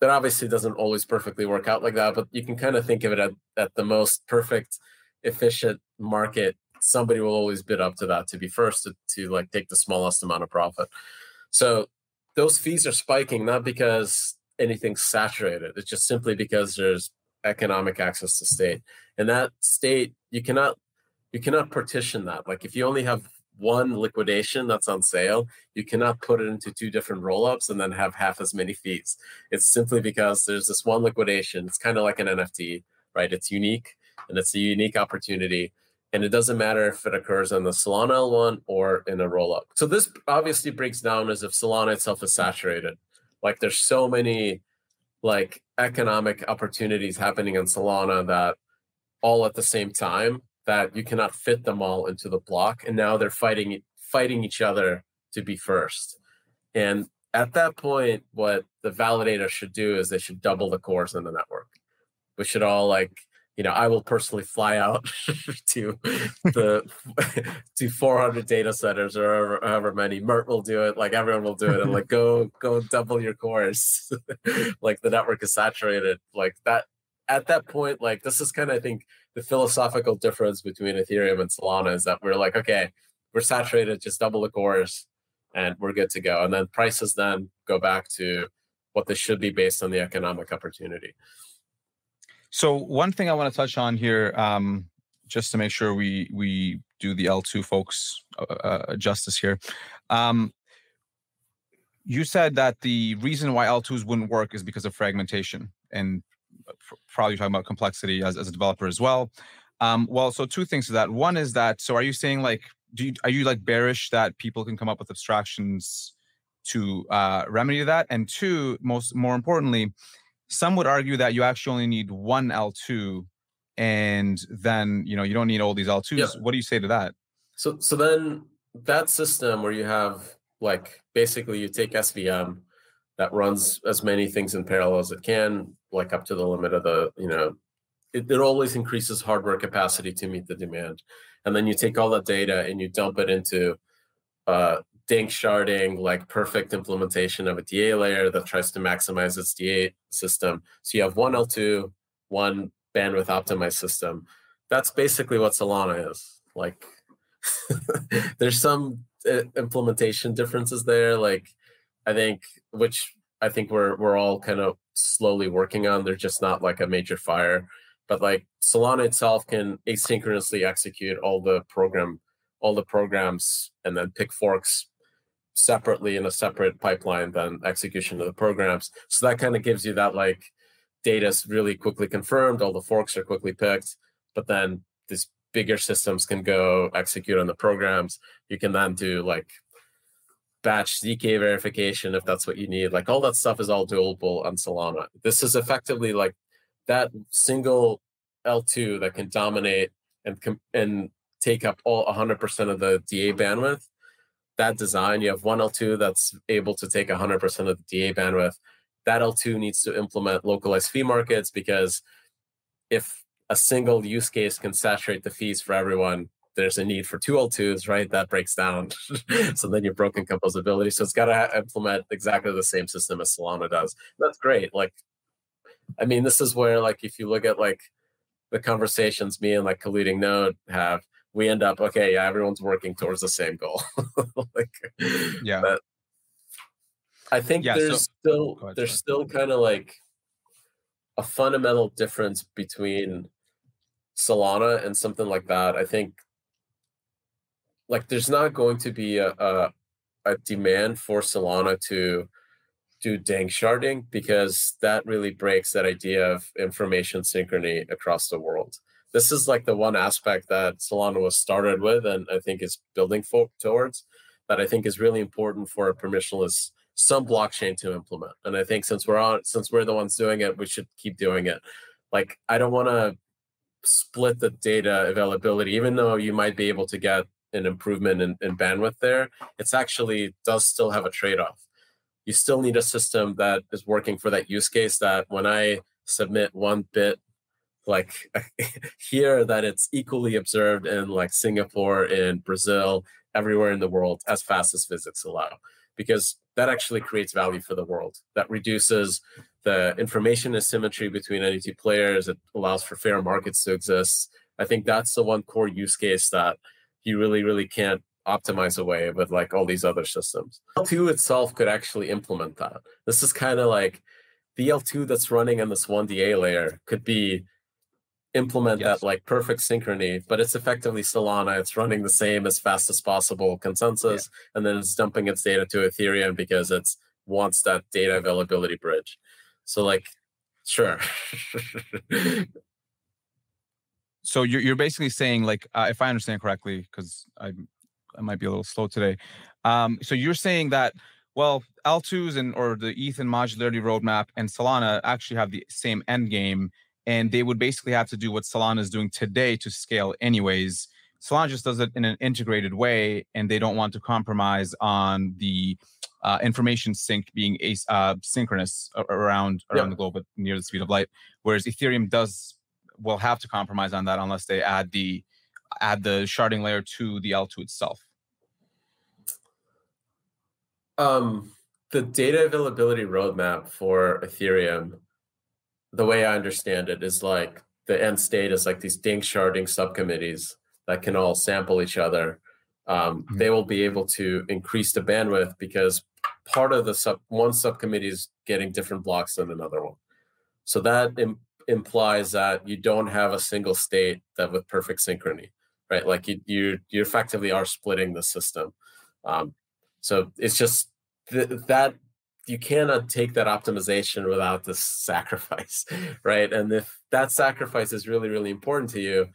[SPEAKER 2] that obviously doesn't always perfectly work out like that, but you can kind of think of it at, at the most perfect, efficient market. Somebody will always bid up to that to be first to, to like take the smallest amount of profit. So those fees are spiking not because anything's saturated. It's just simply because there's economic access to state and that state you cannot you cannot partition that like if you only have one liquidation that's on sale you cannot put it into two different roll-ups and then have half as many fees. It's simply because there's this one liquidation. It's kind of like an nft right? It's unique and it's a unique opportunity and it doesn't matter if it occurs on the solana l1 or in a roll-up. So this obviously breaks down as if solana itself is saturated. Like there's so many like economic opportunities happening in Solana that all at the same time that you cannot fit them all into the block and now they're fighting fighting each other to be first and at that point what the validator should do is they should double the cores in the network we should all like you know, I will personally fly out to the to 400 data centers or however, however, many. Mert will do it. Like everyone will do it, and like go go double your cores. like the network is saturated. Like that. At that point, like this is kind of I think the philosophical difference between Ethereum and Solana is that we're like, okay, we're saturated, just double the cores, and we're good to go. And then prices then go back to what they should be based on the economic opportunity.
[SPEAKER 3] So one thing I want to touch on here, um, just to make sure we we do the L2 folks uh, uh, justice here. Um, you said that the reason why L2s wouldn't work is because of fragmentation, and probably talking about complexity as, as a developer as well. Um, well, so two things to that. One is that so are you saying like do you, are you like bearish that people can come up with abstractions to uh, remedy that? And two, most more importantly, some would argue that you actually only need one L2 and then you know you don't need all these L2s. Yeah. What do you say to that?
[SPEAKER 2] So so then that system where you have like basically you take SVM that runs as many things in parallel as it can, like up to the limit of the, you know, it, it always increases hardware capacity to meet the demand. And then you take all that data and you dump it into uh, danksharding, like perfect implementation of a DA layer that tries to maximize its DA system. So you have one L2, one bandwidth optimized system. That's basically what Solana is. Like, there's some uh, implementation differences there. Like, I think, which I think we're we're all kind of slowly working on. They're just not like a major fire. But like Solana itself can asynchronously execute all the program, all the programs, and then pick forks separately in a separate pipeline than execution of the programs. So that kind of gives you that like data is really quickly confirmed, all the forks are quickly picked, but then these bigger systems can go execute on the programs. You can then do like batch ZK verification if that's what you need. Like all that stuff is all doable on Solana. This is effectively like that single L2 that can dominate and and take up all 100% of the DA bandwidth that design, you have one L2 that's able to take 100% of the DA bandwidth. That L2 needs to implement localized fee markets because if a single use case can saturate the fees for everyone, there's a need for two L2s, right? That breaks down. so then you're broken composability. So it's got to implement exactly the same system as Solana does. That's great. Like, I mean, this is where, like, if you look at like the conversations me and like colluding node have, we end up okay yeah everyone's working towards the same goal like
[SPEAKER 3] yeah but
[SPEAKER 2] i think yeah, there's so, still ahead, there's sorry. still kind of like a fundamental difference between solana and something like that i think like there's not going to be a, a, a demand for solana to do danksharding because that really breaks that idea of information synchrony across the world this is like the one aspect that Solana was started with, and I think is building towards that I think is really important for a permissionless some blockchain to implement. And I think since we're on, since we're the ones doing it, we should keep doing it. Like I don't want to split the data availability, even though you might be able to get an improvement in, in bandwidth there. It's actually does still have a trade off. You still need a system that is working for that use case. That when I submit one bit like here that it's equally observed in like Singapore, in Brazil, everywhere in the world as fast as physics allow, because that actually creates value for the world. That reduces the information asymmetry between any two players. It allows for fair markets to exist. I think that's the one core use case that you really, really can't optimize away with like all these other systems. L2 itself could actually implement that. This is kind of like the L2 that's running in this one DA layer could be implement yes. that like perfect synchrony, but it's effectively Solana. It's running the same as fast as possible consensus, yeah. and then it's dumping its data to Ethereum because it wants that data availability bridge. So like, sure.
[SPEAKER 3] so you're you're basically saying like, uh, if I understand correctly, because I I might be a little slow today. Um, so you're saying that well, L2s and or the ETH and modularity roadmap and Solana actually have the same end game and they would basically have to do what Solana is doing today to scale anyways. Solana just does it in an integrated way, and they don't want to compromise on the uh, information sync being uh, synchronous around around the globe, but near the speed of light. Whereas Ethereum does will have to compromise on that unless they add the add the sharding layer to the L2 itself?
[SPEAKER 2] Um, the data availability roadmap for Ethereum, the way I understand it, is like the end state is like these danksharding subcommittees that can all sample each other. Um, mm-hmm. They will be able to increase the bandwidth because part of the sub one subcommittee is getting different blocks than another one. So that Im- implies that you don't have a single state that with perfect synchrony, right? Like you you you effectively are splitting the system. Um, so it's just th- that you cannot take that optimization without this sacrifice, right? And if that sacrifice is really really important to you,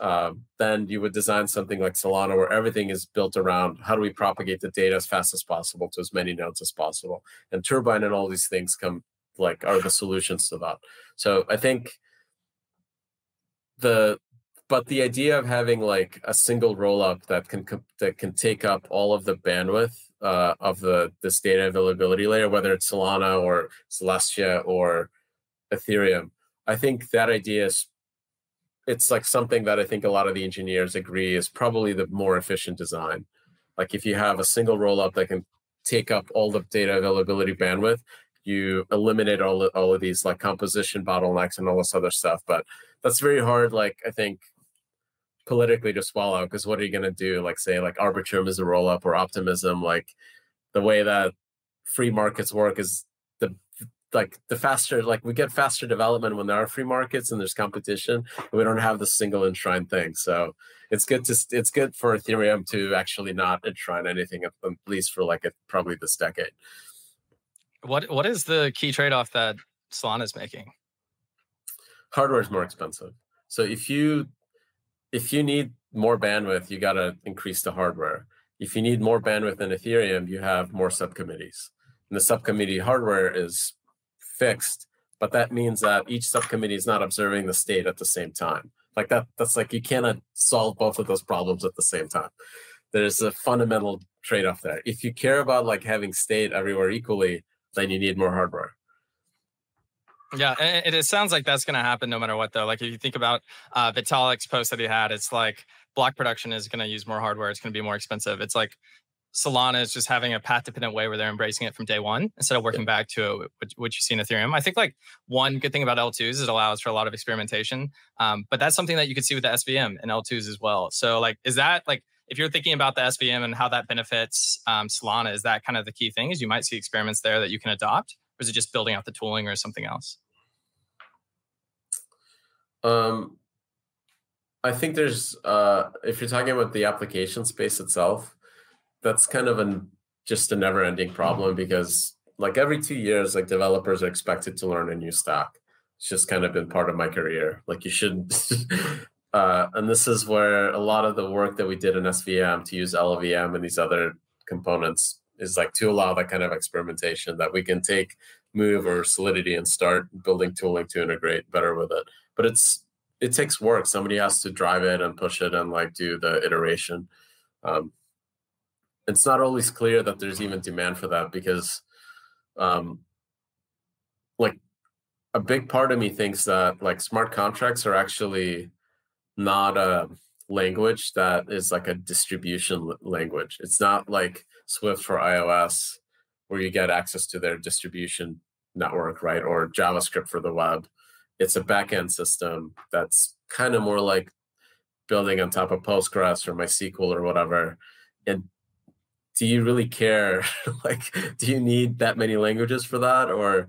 [SPEAKER 2] uh, then you would design something like Solana where everything is built around how do we propagate the data as fast as possible to as many nodes as possible. And Turbine and all these things come like are the solutions to that. So I think the but the idea of having like a single rollup that can that can take up all of the bandwidth uh, of the this data availability layer, whether it's Solana or Celestia or Ethereum, I think that idea is it's like something that I think a lot of the engineers agree is probably the more efficient design. Like if you have a single rollup that can take up all the data availability bandwidth, you eliminate all, all of these like composition bottlenecks and all this other stuff. But that's very hard, like I think politically to swallow because what are you going to do? Like say like Arbitrum is a roll up or Optimism, like the way that free markets work is the like the faster like we get faster development when there are free markets and there's competition and we don't have the single enshrined thing so it's good to it's good for ethereum to actually not enshrine anything at, least for like a, probably this decade
[SPEAKER 1] what what is the key trade-off that solana is making
[SPEAKER 2] hardware is more expensive so if you if you need more bandwidth you got to increase the hardware if you need more bandwidth in ethereum you have more subcommittees and the subcommittee hardware is fixed, but that means that each subcommittee is not observing the state at the same time. Like that, that's like you cannot uh, solve both of those problems at the same time. There's a fundamental trade-off there. If you care about like having state everywhere equally, then you need more hardware.
[SPEAKER 1] Yeah, it, it sounds like that's going to happen no matter what, though. Like if you think about uh, Vitalik's post that he had, it's like block production is going to use more hardware. It's going to be more expensive. It's like Solana is just having a path dependent way where they're embracing it from day one instead of working back to what, what you see in Ethereum. I think like one good thing about L2s is it allows for a lot of experimentation. Um, but that's something that you can see with the SVM and L2s as well. So like, is that like, if you're thinking about the SVM and how that benefits um, Solana, is that kind of the key thing? Is you might see experiments there that you can adopt, or is it just building out the tooling or something else?
[SPEAKER 2] Um, I think there's uh, if you're talking about the application space itself, that's kind of an just a never ending problem because like every two years, like developers are expected to learn a new stack. It's just kind of been part of my career. Like you should, uh, and this is where a lot of the work that we did in SVM to use LLVM and these other components is like to allow that kind of experimentation that we can take move or solidity and start building tooling to integrate better with it. But it's it takes work. Somebody has to drive it and push it and like do the iteration. Um, it's not always clear that there's even demand for that because um like a big part of me thinks that like smart contracts are actually not a language that is like a distribution language it's not like swift for ios where you get access to their distribution network right or javascript for the web it's a backend system that's kind of more like building on top of postgres or mysql or whatever and do you really care? like, do you need that many languages for that or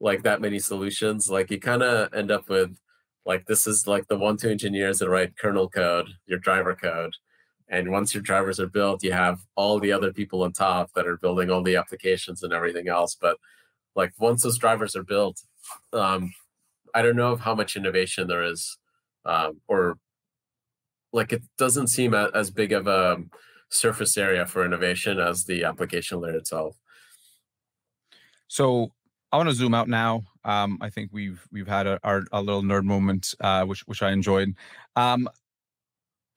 [SPEAKER 2] like that many solutions? Like, you kind of end up with like this is like the one two engineers that write kernel code, your driver code. And once your drivers are built, you have all the other people on top that are building all the applications and everything else. But like once those drivers are built, um, I don't know of how much innovation there is, um, or like it doesn't seem as big of a surface area for innovation as the application layer itself.
[SPEAKER 3] So I want to zoom out now. Um, I think we've we've had a, our, a little nerd moment, uh, which which I enjoyed. Um,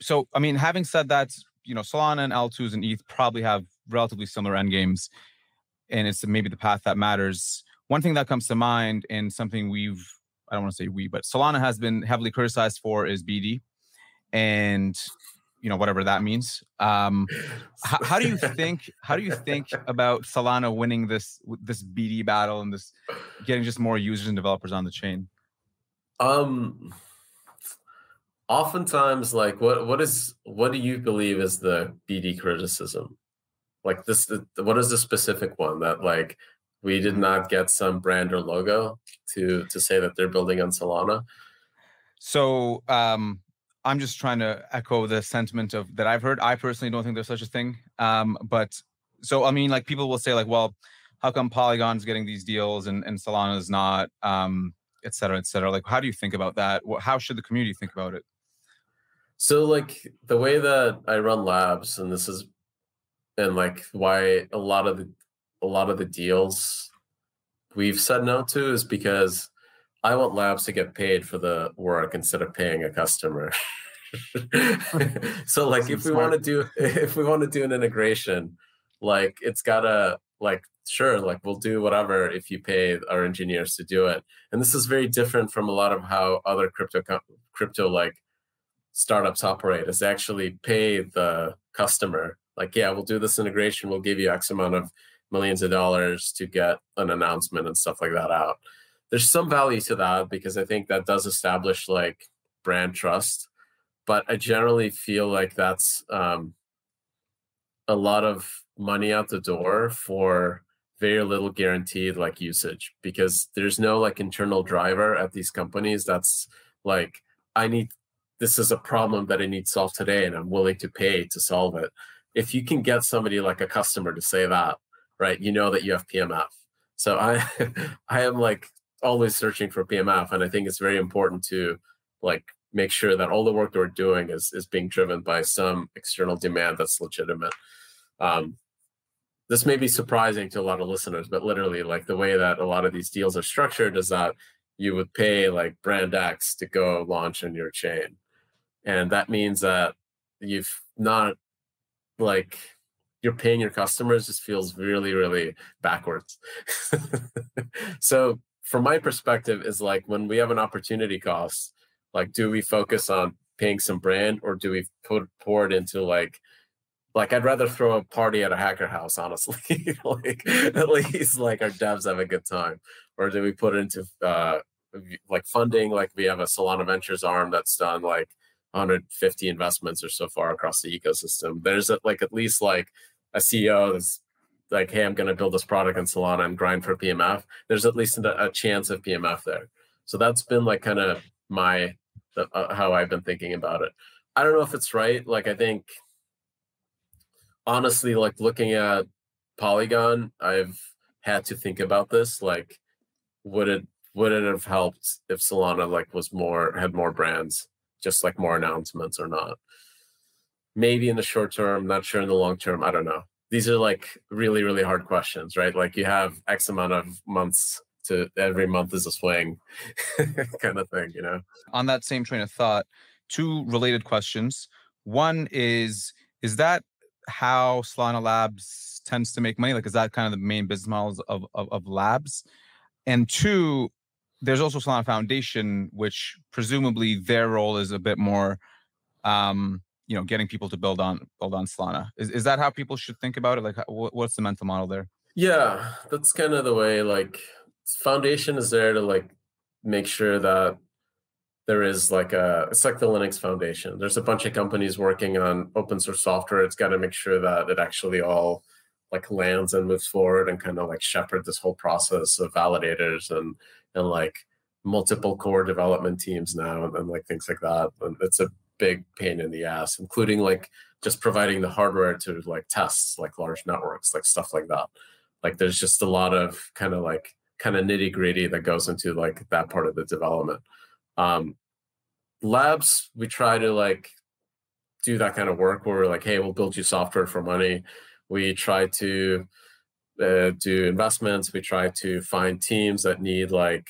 [SPEAKER 3] so I mean, having said that, you know, Solana and L2s and ETH probably have relatively similar end games, and it's maybe the path that matters. One thing that comes to mind, and something we've I don't want to say we, but Solana has been heavily criticized for is BD, and you know whatever that means. Um, how, how do you think? How do you think about Solana winning this this BD battle and this getting just more users and developers on the chain?
[SPEAKER 2] Um, oftentimes, like what what is what do you believe is the BD criticism? Like this, what is the specific one that like we did not get some brand or logo to to say that they're building on Solana?
[SPEAKER 3] So um, I'm just trying to echo the sentiment of that I've heard. I personally don't think there's such a thing. Um, but so I mean, like people will say, like, well, how come Polygon's getting these deals and, and Solana is not, um, et cetera, et cetera. Like, how do you think about that? How should the community think about it?
[SPEAKER 2] So, like the way that I run labs, and this is, and like why a lot of the a lot of the deals we've said no to is because I want labs to get paid for the work instead of paying a customer. so like if we want to do if we want to do an integration, like it's gotta like sure like we'll do whatever if you pay our engineers to do it. And this is very different from a lot of how other crypto crypto like startups operate is actually pay the customer like yeah we'll do this integration we'll give you x amount of millions of dollars to get an announcement and stuff like that out there's some value to that because I think that does establish like brand trust. But I generally feel like that's um, a lot of money out the door for very little guaranteed like usage because there's no like internal driver at these companies that's like I need this is a problem that I need solved today and I'm willing to pay to solve it. If you can get somebody like a customer to say that, right, you know that you have PMF. So I I am like always searching for PMF, and I think it's very important to like make sure that all the work that we're doing is is being driven by some external demand that's legitimate. Um, this may be surprising to a lot of listeners, but literally, like the way that a lot of these deals are structured is that you would pay like brand X to go launch on your chain, and that means that you've not like you're paying your customers just feels really really backwards so from my perspective is like when we have an opportunity cost like do we focus on paying some brand or do we put pour it into like like I'd rather throw a party at a hacker house, honestly. like at least like our devs have a good time. Or do we put it into uh like funding? Like we have a Solana Ventures arm that's done like 150 investments or so far across the ecosystem. There's a, like at least like a CEO that's like, hey, I'm going to build this product in Solana and grind for PMF, there's at least a, chance of PMF there. So that's been like kind of my uh, how I've been thinking about it. I don't know if it's right. Like I think honestly, like looking at Polygon, I've had to think about this. Like, would it would it have helped if Solana like was more had more brands, just like more announcements or not? Maybe in the short term, not sure in the long term. I don't know these are like really really hard questions right? Like you have x amount of months to every month is a swing kind of thing you know?
[SPEAKER 3] On that same train of thought two related questions. One is is that how solana labs tends to make money? Like is that kind of the main business models of, of, of labs? And two there's also solana foundation which presumably their role is a bit more um you know getting people to build on build on Solana. Is is that how people should think about it? Like, what's the mental model there?
[SPEAKER 2] Yeah, that's kind of the way. Like, foundation is there to like make sure that there is like a it's like the Linux Foundation. There's a bunch of companies working on open source software. It's got to make sure that it actually all like lands and moves forward and kind of like shepherd this whole process of validators and and like multiple core development teams now and, and like things like that. And it's a big pain in the ass, including like just providing the hardware to like tests like large networks, like stuff like that. Like there's just a lot of kind of like kind of nitty gritty that goes into like that part of the development. Um, labs, we try to like do that kind of work where we're like, hey, we'll build you software for money. We try to uh, do investments. We try to find teams that need like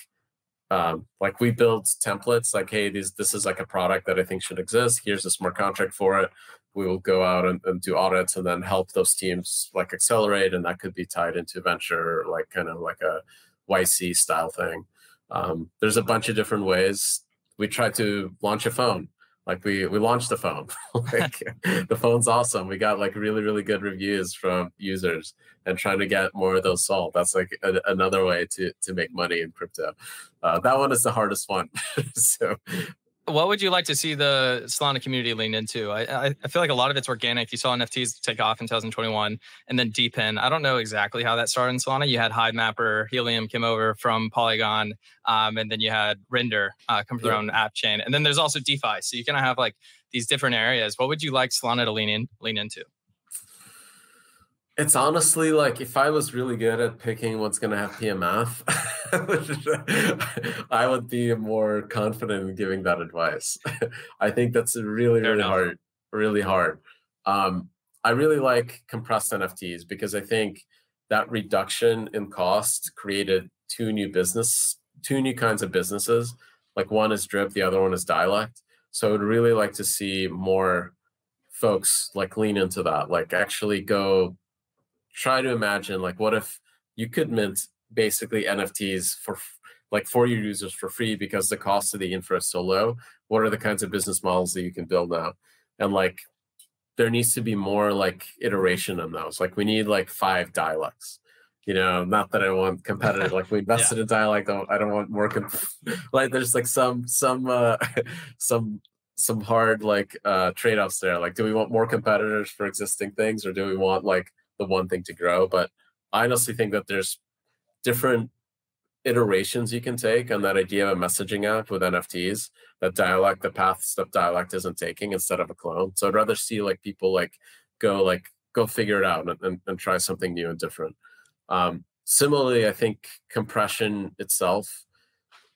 [SPEAKER 2] um, like we build templates like hey these this is like a product that i think should exist here's a smart contract for it we will go out and, and, do audits and then help those teams like accelerate and that could be tied into venture like kind of like a yc style thing Um, there's a bunch of different ways. We try to launch a phone. Like we we launched the phone. like the phone's awesome. We got like really really good reviews from users and trying to get more of those sold. That's like a, another way to to make money in crypto. Uh, that one is the hardest one. so
[SPEAKER 1] what would you like to see the Solana community lean into? I, I feel like a lot of it's organic. You saw NFTs take off in 2021 and then DePIN. I don't know exactly how that started in Solana. You had Hivemapper, Helium came over from Polygon, um, and then you had Render uh, come from their own app chain. And then there's also DeFi. So you kind of have like these different areas. What would you like Solana to lean in, lean into?
[SPEAKER 2] It's honestly like if I was really good at picking what's going to have PMF, I would be more confident in giving that advice. I think that's really, really hard. Really hard. Um, I really like compressed NFTs because I think that reduction in cost created two new business, two new kinds of businesses. Like one is drip, the other one is dialect. So I would really like to see more folks like lean into that, like actually go try to imagine like what if you could mint basically NFTs for like for your users for free because the cost of the infra is so low. What are the kinds of business models that you can build now? And like there needs to be more like iteration on those. Like we need like five dialects. You know, not that I want competitive. Like we invested yeah. in dialect. I don't want more. Comp- like there's like some some uh some some hard like uh trade-offs there. Like do we want more competitors for existing things or do we want like the one thing to grow. But I honestly think that there's different iterations you can take on that idea of a messaging app with NFTs, that dialect, the paths that dialect isn't taking instead of a clone. So I'd rather see like people like go like go figure it out and, and, and try something new and different. Um, similarly, I think compression itself,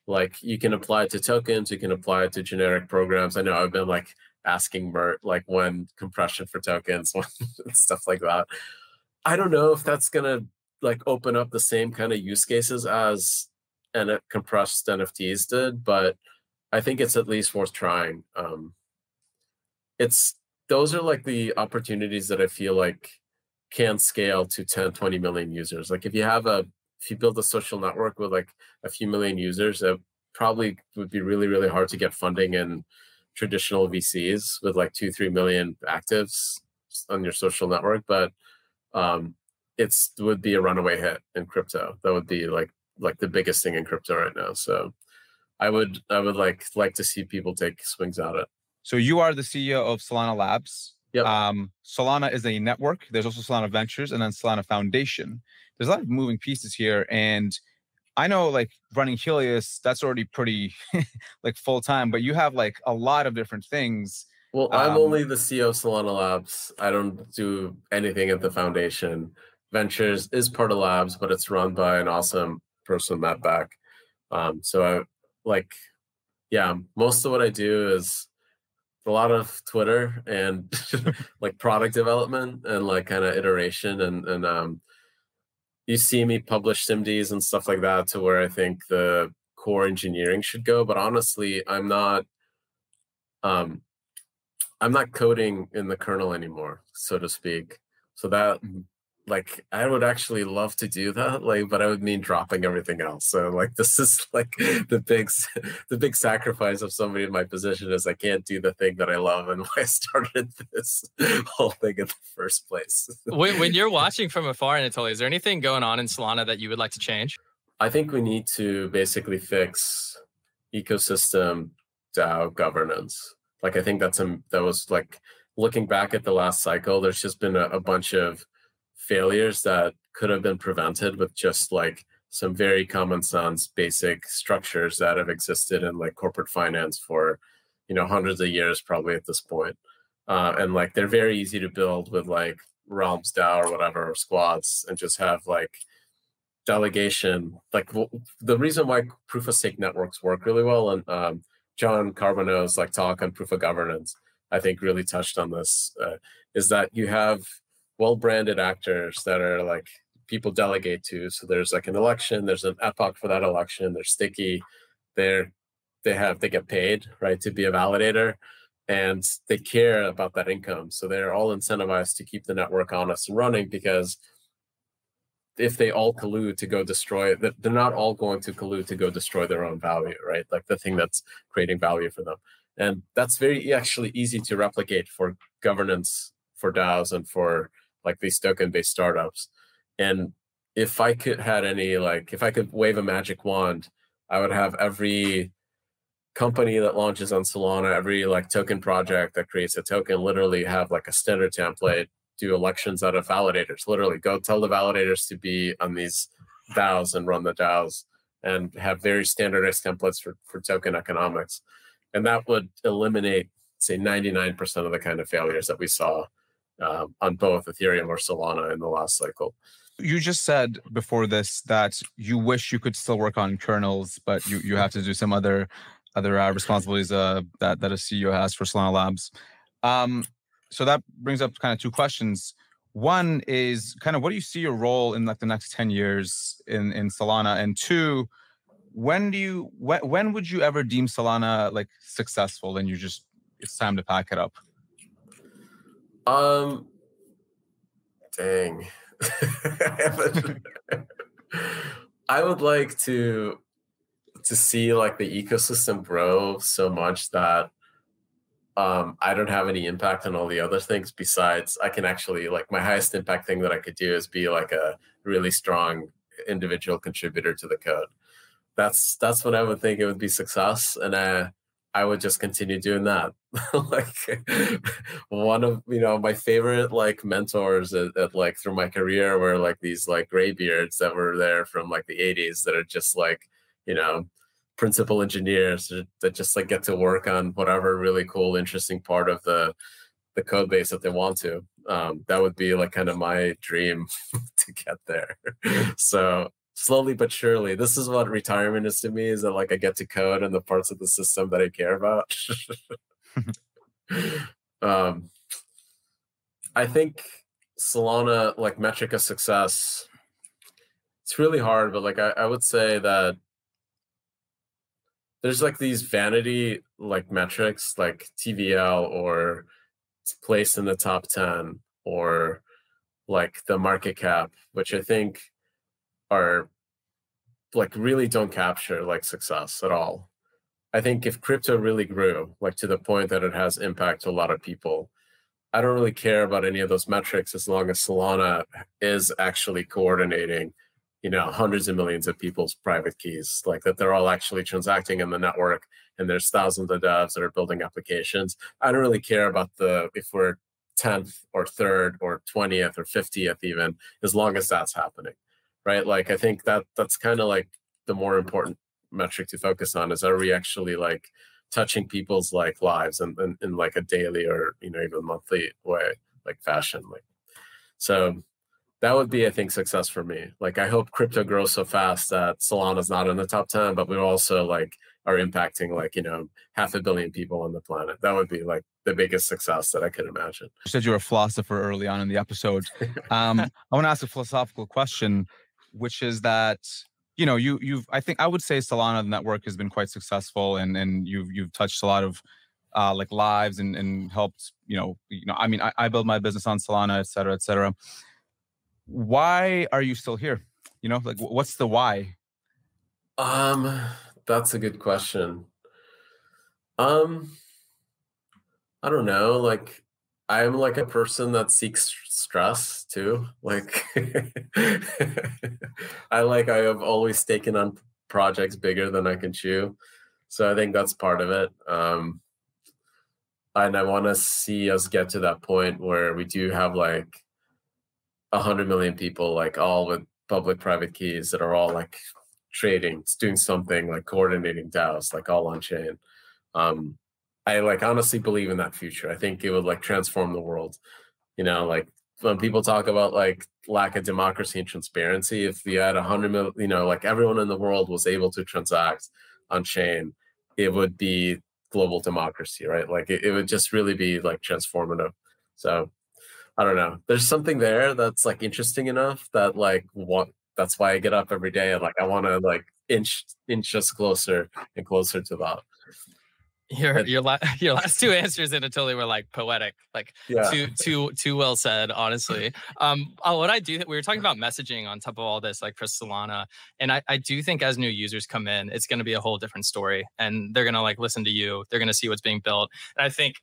[SPEAKER 2] like you can apply it to tokens, you can apply it to generic programs. I know I've been like asking Mert like when compression for tokens, stuff like that. I don't know if that's gonna like open up the same kind of use cases as and compressed NFTs did, but I think it's at least worth trying. Um, it's those are like the opportunities that I feel like can scale to 10, 20 million users. Like if you have a if you build a social network with like a few million users, it probably would be really, really hard to get funding in traditional VCs with like two, three million actives on your social network. But um, it's would be a runaway hit in crypto. That would be like like the biggest thing in crypto right now. So I would I would like like to see people take swings at it.
[SPEAKER 3] So you are the CEO of Solana Labs.
[SPEAKER 2] Yep.
[SPEAKER 3] Um, Solana is a network. There's also Solana Ventures and then Solana Foundation. There's a lot of moving pieces here, and I know like running Helius, that's already pretty like full time, but you have like a lot of different things
[SPEAKER 2] well, I'm um, only the CEO of Solana Labs. I don't do anything at the foundation. Ventures is part of Labs, but it's run by an awesome person, Matt Back. Um, so I like, yeah, most of what I do is a lot of Twitter and like product development and like kind of iteration and and um, you see me publish SIMDs and stuff like that to where I think the core engineering should go. But honestly, I'm not um I'm not coding in the kernel anymore, so to speak. So that mm-hmm. like I would actually love to do that, like, but I would mean dropping everything else. So like this is like the big the big sacrifice of somebody in my position is I can't do the thing that I love and why I started this whole thing in the first place.
[SPEAKER 1] when, when you're watching from afar, Anatoly, is there anything going on in Solana that you would like to change?
[SPEAKER 2] I think we need to basically fix ecosystem DAO governance. Like I think that's a that was like looking back at the last cycle. There's just been a, a bunch of failures that could have been prevented with just like some very common sense basic structures that have existed in like corporate finance for you know hundreds of years probably at this point. Uh, and like they're very easy to build with like realms DAO or whatever or squads and just have like delegation like the reason why proof of stake networks work really well and um, Jon Charbonneau's like talk on proof of governance, I think really touched on this, uh, is that you have well-branded actors that are like people delegate to. So there's like an election, there's an epoch for that election, they're sticky, they're they have they get paid right to be a validator and they care about that income so they're all incentivized to keep the network honest and running because if they all collude to go destroy it, they're not all going to collude to go destroy their own value, right? Like the thing that's creating value for them. And that's very actually easy to replicate for governance for DAOs and for like these token based startups. And if I could had any like if I could wave a magic wand, I would have every company that launches on Solana, every like token project that creates a token literally have like a standard template do elections out of validators. Literally, go tell the validators to be on these DAOs and run the DAOs and have very standardized templates for, for token economics. And that would eliminate, say, 99% of the kind of failures that we saw um, on both Ethereum or Solana in the last cycle.
[SPEAKER 3] You just said before this that you wish you could still work on kernels, but you, you have to do some other other uh, responsibilities uh, that that a CEO has for Solana Labs. Um, so that brings up kind of two questions. One is kind of what do you see your role in like the next 10 years in, in Solana? And two, when do you when, when would you ever deem Solana like successful and you just it's time to pack it up?
[SPEAKER 2] Um dang. I would like to to see like the ecosystem grow so much that um, I don't have any impact on all the other things besides I can actually like my highest impact thing that I could do is be like a really strong individual contributor to the code. That's that's what I would think it would be success, and I I would just continue doing that. like one of you know my favorite like mentors at, at, like through my career were like these like graybeards that were there from like the 80s that are just like you know principal engineers that just like get to work on whatever really cool, interesting part of the the code base that they want to. Um, that would be like kind of my dream to get there. so slowly but surely, this is what retirement is to me: is that like I get to code and the parts of the system that I care about. um, I think Solana, like metric of success, it's really hard, but like I, I would say that there's like these vanity like metrics like TVL or place in the top 10 or like the market cap, which I think are like really don't capture like success at all. I think if crypto really grew, like to the point that it has impact to a lot of people, I don't really care about any of those metrics as long as Solana is actually coordinating you know hundreds of millions of people's private keys like that they're all actually transacting in the network and there's thousands of devs that are building applications. I don't really care about the if we're 10th or 3rd or 20th or 50th even as long as that's happening right? Like i think that that's kind of like the more important metric to focus on is are we actually like touching people's like lives and in, in, in like a daily or you know even monthly way like fashion like so that would be, I think, success for me. Like, I hope crypto grows so fast that Solana's not in the top 10, but we also like are impacting like, you know, half a billion people on the planet. That would be like the biggest success that I could imagine.
[SPEAKER 3] You said you were a philosopher early on in the episode. Um, I want to ask a philosophical question, which is that, you know, you you've I think I would say Solana the network has been quite successful and and you've you've touched a lot of uh, like lives and, and helped, you know, you know, I mean, I, I build my business on Solana, et cetera, et cetera why are you still here? You know, like what's the why?
[SPEAKER 2] Um, that's a good question. Um, I don't know. Like, I'm like a person that seeks stress too. Like, I like I have always taken on projects bigger than I can chew, so I think that's part of it. Um, and I want to see us get to that point where we do have like 100 million people like all with public private keys that are all like trading doing something like coordinating DAOs like all on chain. Um i like honestly believe in that future. I think it would like transform the world. You know like when people talk about like lack of democracy and transparency if you had a hundred million you know like everyone in the world was able to transact on chain it would be global democracy right? Like it, it would just really be like transformative. So I don't know. There's something there that's like interesting enough that like what that's why I get up every day and like I want to like inch inch us closer and closer to that.
[SPEAKER 1] Your your la- your last two answers Anatoly were like poetic, like
[SPEAKER 2] Yeah.
[SPEAKER 1] too too too well said. Honestly, um, uh, what I do we were talking about messaging on top of all this, like for Solana, and I I do think as new users come in, it's going to be a whole different story, and they're going to like listen to you. They're going to see what's being built, and I think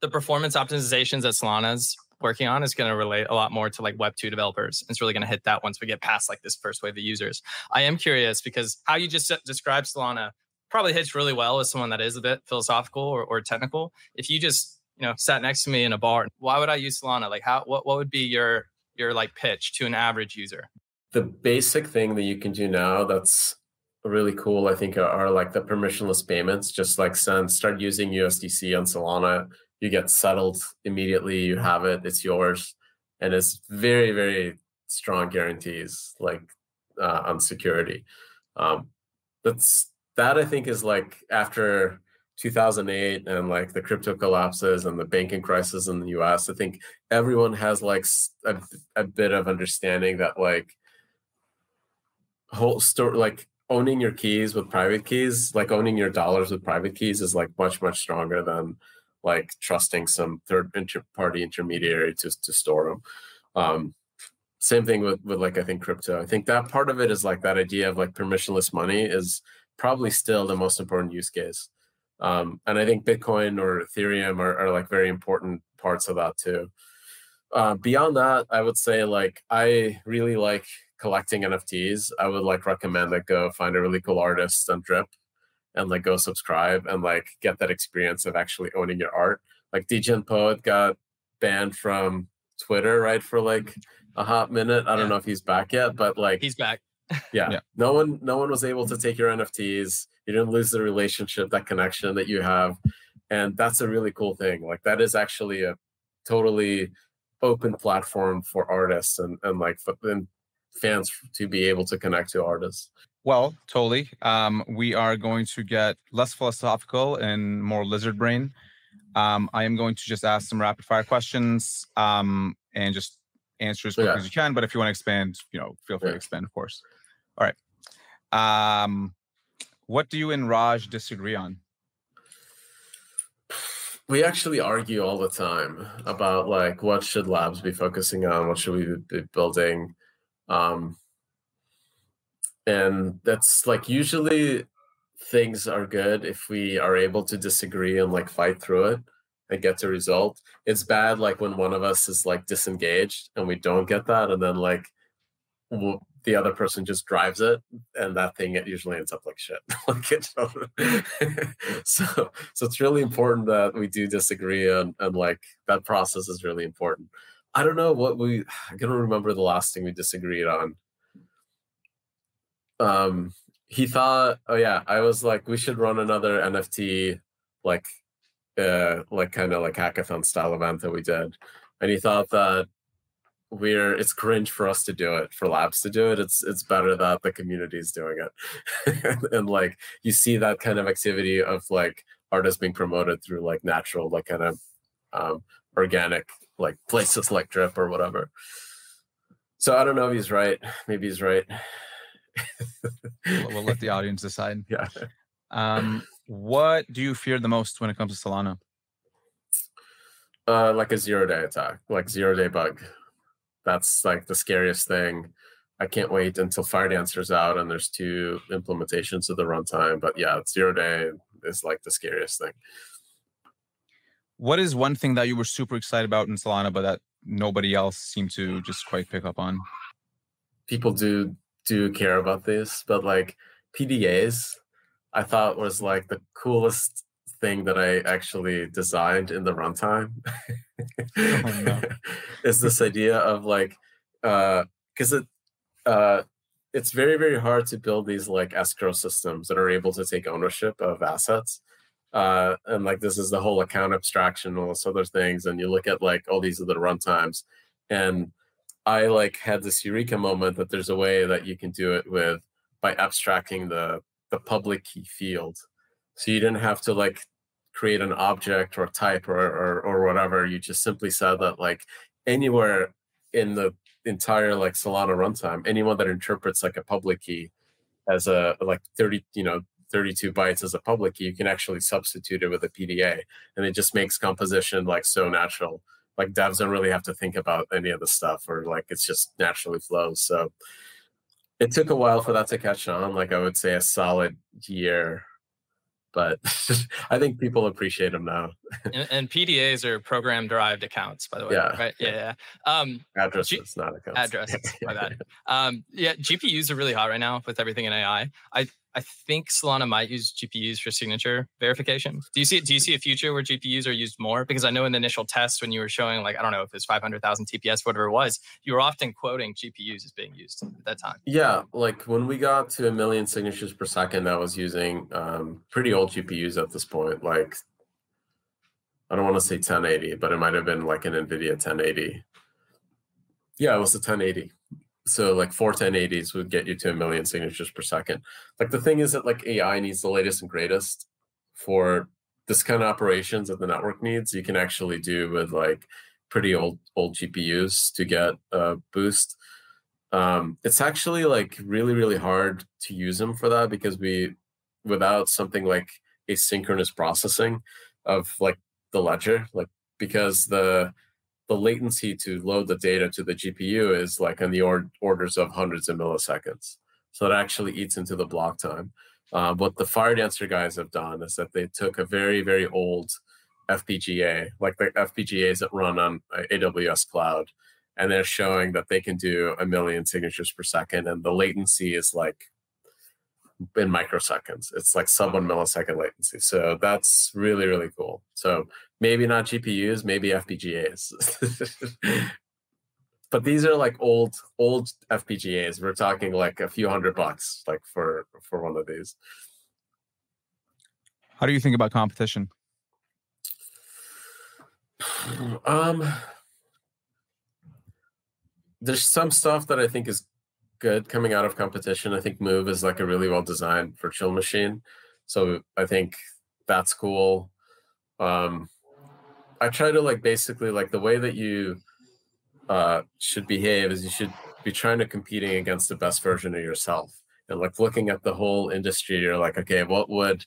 [SPEAKER 1] the performance optimizations that Solana's working on is going to relate a lot more to like Web two developers. It's really going to hit that once we get past like this first wave of users. I am curious because how you just described Solana probably hits really well with someone that is a bit philosophical or, or technical. If you just you know sat next to me in a bar, why would I use Solana? Like how what what would be your your like pitch to an average user?
[SPEAKER 2] The basic thing that you can do now that's really cool, I think, are, are like the permissionless payments. Just like send, start using USDC on Solana. You get settled immediately. You have it. It's yours, and it's very very strong guarantees like uh, on security. Um, that's that I think is like after 2008 and like the crypto collapses and the banking crisis in the US, I think everyone has like a, a bit of understanding that like whole store like owning your keys with private keys, like owning your dollars with private keys is like much much stronger than like trusting some third party intermediary to to store them. Um, same thing with with like I think crypto. I think that part of it is like that idea of like permissionless money is probably still the most important use case. Um, and I think Bitcoin or Ethereum are, are like very important parts of that too. Uh, beyond that, I would say like I really like collecting NFTs. I would like recommend that go find a really cool artist on Drip and like go subscribe and like get that experience of actually owning your art. Like Degen Poet got banned from Twitter, right, for like a hot minute. I don't know if he's back yet, but like
[SPEAKER 1] He's back.
[SPEAKER 2] yeah.
[SPEAKER 3] Yeah.
[SPEAKER 2] no one no one was able to take your nfts you didn't lose the relationship that connection that you have and that's a really cool thing like that is actually a totally open platform for artists and and like and fans to be able to connect to artists
[SPEAKER 3] Well, totally. Um, we are going to get less philosophical and more lizard brain. Um, I am going to just ask some rapid fire questions um, and just answer as quick
[SPEAKER 2] Yeah.
[SPEAKER 3] as you can. But if you want to expand, you know, feel free
[SPEAKER 2] Yeah.
[SPEAKER 3] to expand, of course. All right. Um, what do you and Raj disagree on?
[SPEAKER 2] we actually argue all the time about like what should labs be focusing on what should we be building um and that's like usually things are good if we are able to disagree and like fight through it and get to result. It's bad like when one of us is like disengaged and we don't get that and then like the other person just drives it and that thing it usually ends up like shit. Like so so it's really important that we do disagree and, and like that process is really important. I don't know what we i can't remember the last thing we disagreed on um he thought oh yeah i was like we should run another nft like uh like kind of like hackathon style event that we did. And he thought that we're it's cringe for us to do it for labs to do it. It's it's better that the community is doing it. And like you see that kind of activity of like artists being promoted through like natural like kind of um organic like places like drip or whatever. So i don't know if he's right. Maybe he's right
[SPEAKER 3] We'll, we'll let the audience decide.
[SPEAKER 2] yeah
[SPEAKER 3] Um, what do you fear the most when it comes to Solana?
[SPEAKER 2] uh like a zero day attack like zero day bug that's like the scariest thing i can't wait until firedancer's out and there's two implementations of the runtime but yeah zero day is like the scariest thing
[SPEAKER 3] What is one thing that you were super excited about in Solana, but that nobody else seemed to just quite pick up on?
[SPEAKER 2] people do do care about this but like pdas i thought was like the coolest thing that i actually designed in the runtime
[SPEAKER 3] Oh, no.
[SPEAKER 2] is this idea of like uh because it uh it's very very hard to build these like escrow systems that are able to take ownership of assets uh and like this is the whole account abstraction all those other things and you look at like all these other runtimes and i like had this eureka moment that there's a way that you can do it with by abstracting the the public key field so you didn't have to like create an object or type or, or or whatever you just simply said that like anywhere in the entire like solana runtime anyone that interprets like a public key as a like 30 you know 32 bytes as a public key, you can actually substitute it with a PDA, and it just makes composition like so natural. Like devs don't really have to think about any of the stuff, or like it's just naturally flows. So it took a while for that to catch on. Like I would say a solid year but I think people appreciate them now.
[SPEAKER 1] and, and, PDAs are program derived accounts, by the way.
[SPEAKER 2] Yeah.
[SPEAKER 1] Right. Yeah. yeah. Um,
[SPEAKER 2] addresses, G- not accounts.
[SPEAKER 1] Addresses. my bad. Um, yeah. GPUs are really hot right now with everything in AI. I I think Solana might use GPUs for signature verification. Do you see do you see a future where GPUs are used more? Because I know in the initial test when you were showing like I don't know if it's 500,000 TPS whatever it was, you were often quoting GPUs as being used at that time.
[SPEAKER 2] Yeah, like when we got to a million signatures per second, I was using um, pretty old GPUs at this point. Like I don't want to say 1080, but it might have been like an NVIDIA 1080. Yeah, it was a 1080 so like four 1080s would get you to a million signatures per second. Like the thing is that like ai needs the latest and greatest for this kind of operations that the network needs. You can actually do with like pretty old old gpus to get a boost. Um, it's actually like really really hard to use them for that because we without something like asynchronous processing of like the ledger like because the the latency to load the data to the GPU is like in the or- orders of hundreds of milliseconds. So it actually eats into the block time. Uh, what the Firedancer guys have done is that they took a very, very old FPGA, like the FPGAs that run on uh, AWS Cloud, and they're showing that they can do a million signatures per second, and the latency is like in microseconds. It's like sub one millisecond latency. So that's really, really cool. So maybe not GPUs, maybe FPGAs. but these are like old, old FPGAs. We're talking like a few hundred bucks, like for for one of these.
[SPEAKER 3] How do you think about competition?
[SPEAKER 2] Um, there's some stuff that I think is good coming out of competition. I think Move is like a really well designed virtual machine. So I think that's cool. Um, I try to like basically like the way that you uh, should behave is you should be trying to competing against the best version of yourself and like looking at the whole industry. You're like, okay, what would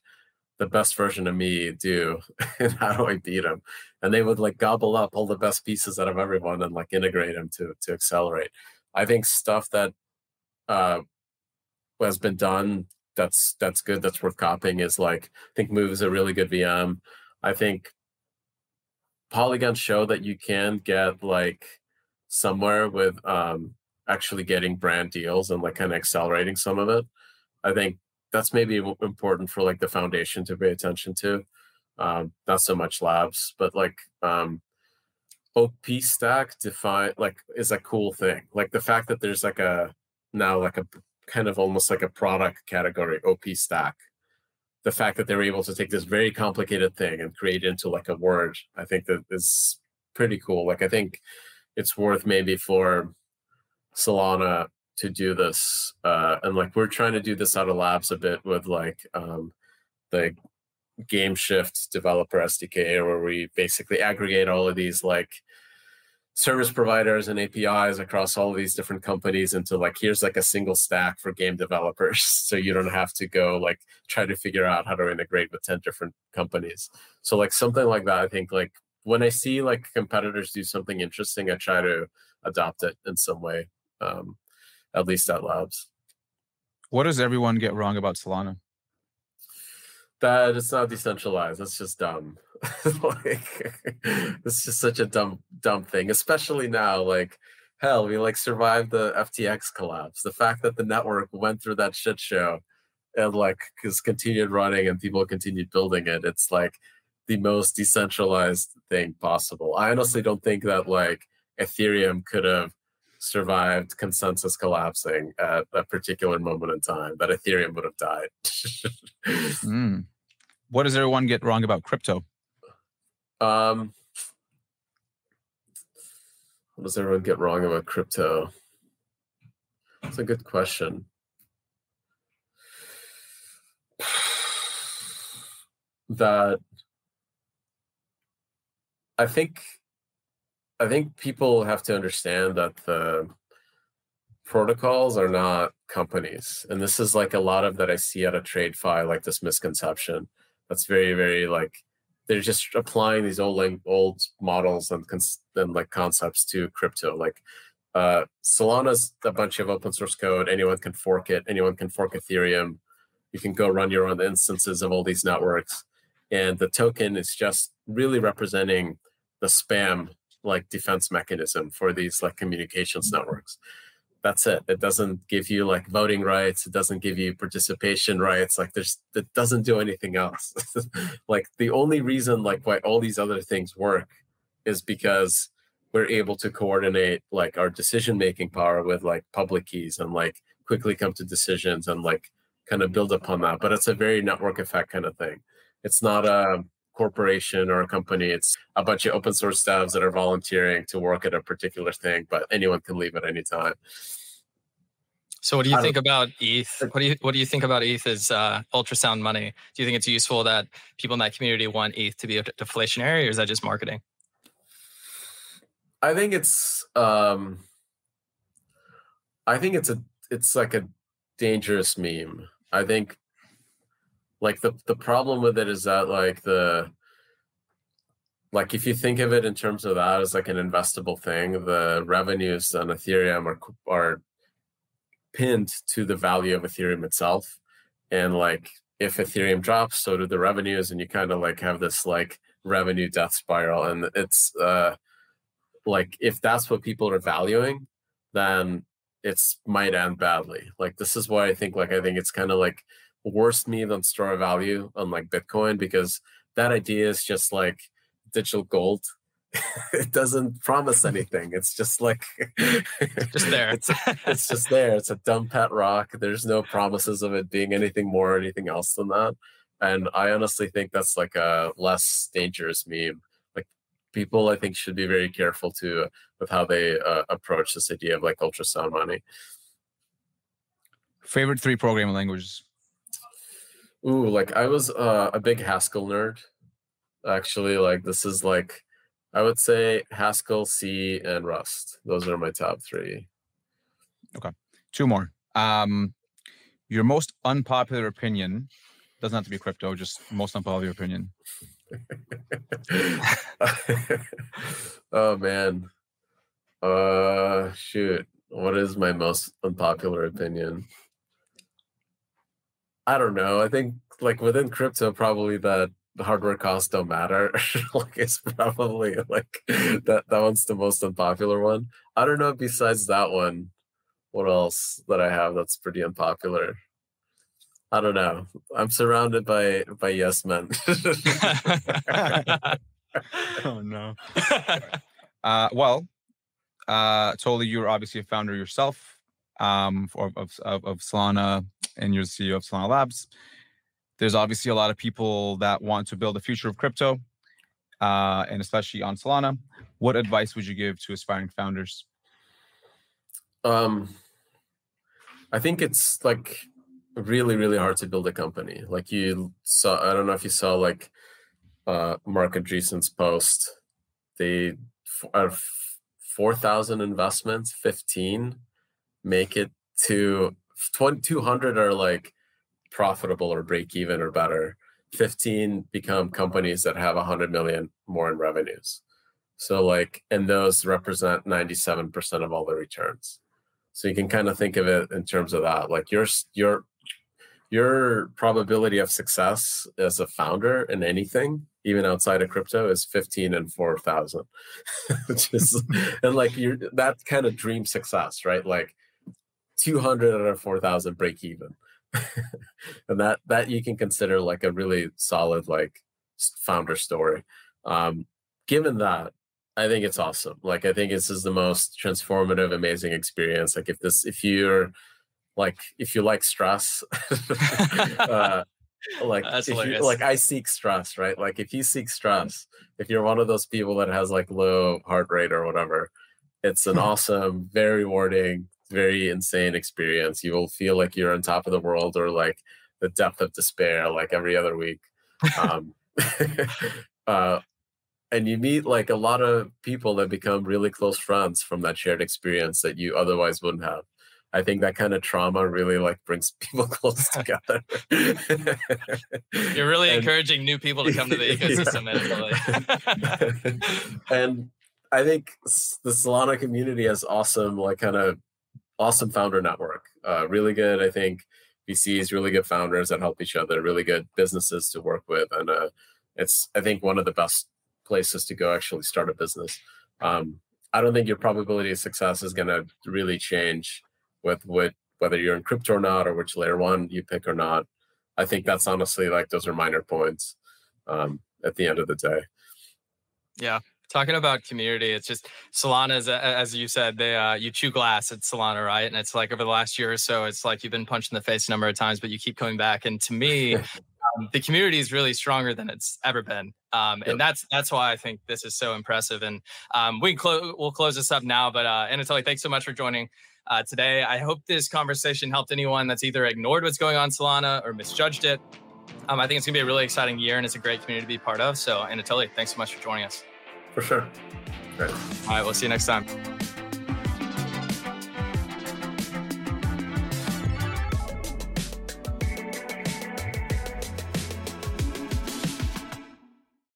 [SPEAKER 2] the best version of me do and how do I beat them? And they would like gobble up all the best pieces out of everyone and like integrate them to to accelerate. I think stuff that uh, has been done that's that's good that's worth copying is like i think move is a really good vm i think polygon show that you can get like somewhere with um actually getting brand deals and like kind of accelerating some of it. I think that's maybe important for like the foundation to pay attention to. Um not so much labs but like um op stack define like is a cool thing. Like the fact that there's like a now like a kind of almost like a product category op stack the fact that they were able to take this very complicated thing and create it into like a word i think that is pretty cool. Like i think it's worth maybe for solana to do this uh and like we're trying to do this out of labs a bit with like um the GameShift developer sdk where we basically aggregate all of these like service providers and APIs across all these different companies into like here's like a single stack for game developers. So you don't have to go like try to figure out how to integrate with 10 different companies. So like something like that i think like when i see like competitors do something interesting i try to adopt it in some way um at least at labs.
[SPEAKER 3] What does everyone get wrong about solana?
[SPEAKER 2] That it's not decentralized that's just dumb like it's just such a dumb dumb thing especially now like hell we like survived the ftx collapse the fact that the network went through that shit show and like has continued running and people continued building it it's like the most decentralized thing possible. I honestly don't think that like ethereum could have survived consensus collapsing at a particular moment in time that ethereum would have died.
[SPEAKER 3] Mm. what does everyone get wrong about crypto
[SPEAKER 2] um, what does everyone get wrong about crypto? That's a good question. That I think I think people have to understand that the protocols are not companies and this is like a lot of that i see at a TradFi like this misconception that's very very like they're just applying these old old models and, and like concepts to crypto like uh, solana's a bunch of open source code anyone can fork it anyone can fork ethereum. You can go run your own instances of all these networks and the token is just really representing the spam like defense mechanism for these like communications networks that's it. It doesn't give you like voting rights. It doesn't give you participation rights. Like there's it doesn't do anything else. Like the only reason like why all these other things work is because we're able to coordinate like our decision making power with like public keys and like quickly come to decisions and like kind of build upon that. But it's a very network effect kind of thing. It's not a corporation or a company it's a bunch of open source devs that are volunteering to work at a particular thing but anyone can leave at any time
[SPEAKER 1] so what do you think about ETH? What do you what do you think about ETH as uh, ultrasound money? Do you think it's useful that people in that community want ETH to be deflationary, or is that just marketing?
[SPEAKER 2] I think it's um I think it's a it's like a dangerous meme. I think like the the problem with it is that like the like if you think of it in terms of that as like an investable thing, the revenues on Ethereum are are pinned to the value of Ethereum itself. And like if Ethereum drops, so do the revenues, and you kind of like have this like revenue death spiral. And it's uh like if that's what people are valuing, then it's might end badly. Like this is why I think like I think it's kind of like worse me than store of value on like Bitcoin because that idea is just like digital gold. it doesn't promise anything. It's just like
[SPEAKER 1] just there.
[SPEAKER 2] it's, it's just there. It's a dumb pet rock. There's no promises of it being anything more or anything else than that. And I honestly think that's like a less dangerous meme Like people I think should be very careful to with how they uh, approach this idea of like ultrasound money.
[SPEAKER 3] Favorite three programming languages?
[SPEAKER 2] Ooh, like I was uh, a big Haskell nerd. Actually, like this is like I would say Haskell, C, and Rust. Those are my top three.
[SPEAKER 3] Okay, two more. Um, your most unpopular opinion doesn't have to be crypto, just most unpopular opinion.
[SPEAKER 2] oh man. Uh shoot. What is my most unpopular opinion? I don't know. I think like within crypto probably that the hardware costs don't matter. like it's probably like that that one's the most unpopular one. I don't know besides that one what else that I have that's pretty unpopular. I don't know. I'm surrounded by by yes men.
[SPEAKER 3] oh no. uh, well, uh, totally. You're obviously a founder yourself um, of, of of Solana, and you're the CEO of Solana Labs. There's obviously a lot of people that want to build the future of crypto, uh, and especially on Solana. What advice would you give to aspiring founders?
[SPEAKER 2] Um, I think it's like really really hard to build a company like you saw i don't know if you saw like uh marc andreessen's post they are 4000 investments 15 make it to 200 are like profitable or break even or better 15 become companies that have 100 million more in revenues so like and those represent 97% of all the returns so you can kind of think of it in terms of that like your your your probability of success as a founder in anything, even outside of crypto, is 15 and 4,000. Which is, and like you're that kind of dream success, right? Like 200 out of 4,000 break even. and that, that you can consider like a really solid, like founder story. Um, given that, I think it's awesome. Like, I think this is the most transformative, amazing experience. Like, if this, if you're, like if you like stress uh, like if you, like i seek stress right like if you seek stress if you're one of those people that has like low heart rate or whatever it's an awesome very rewarding very insane experience you will feel like you're on top of the world or like the depth of despair like every other week um, uh, and you meet like a lot of people that become really close friends from that shared experience that you otherwise wouldn't have I think that kind of trauma really like brings people close together.
[SPEAKER 1] You're really and, encouraging new people to come to the ecosystem,
[SPEAKER 2] yeah. and I think the Solana community has awesome, like kind of awesome founder network. Uh, really good, I think. VCs, really good founders that help each other, really good businesses to work with, and uh, it's I think one of the best places to go actually start a business. Um, I don't think your probability of success is going to really change with with whether you're in crypto or not, or which layer one you pick or not. I think that's honestly like those are minor points um, at the end of the day.
[SPEAKER 1] Yeah, talking about community, it's just Solana is as you said, they uh, you chew glass at Solana, right? And it's like over the last year or so, it's like you've been punched in the face a number of times, but you keep coming back. And to me, um, the community is really stronger than it's ever been, um, and yep. that's that's why I think this is so impressive. And um, we clo- we'll close this up now, but uh, Anatoly, thanks so much for joining. Uh, today, I hope this conversation helped anyone that's either ignored what's going on Solana or misjudged it. Um, I think it's gonna be a really exciting year, and it's a great community to be part of. So, Anatoly, thanks so much for joining us.
[SPEAKER 2] For sure.
[SPEAKER 1] Great. All right, we'll see you next time.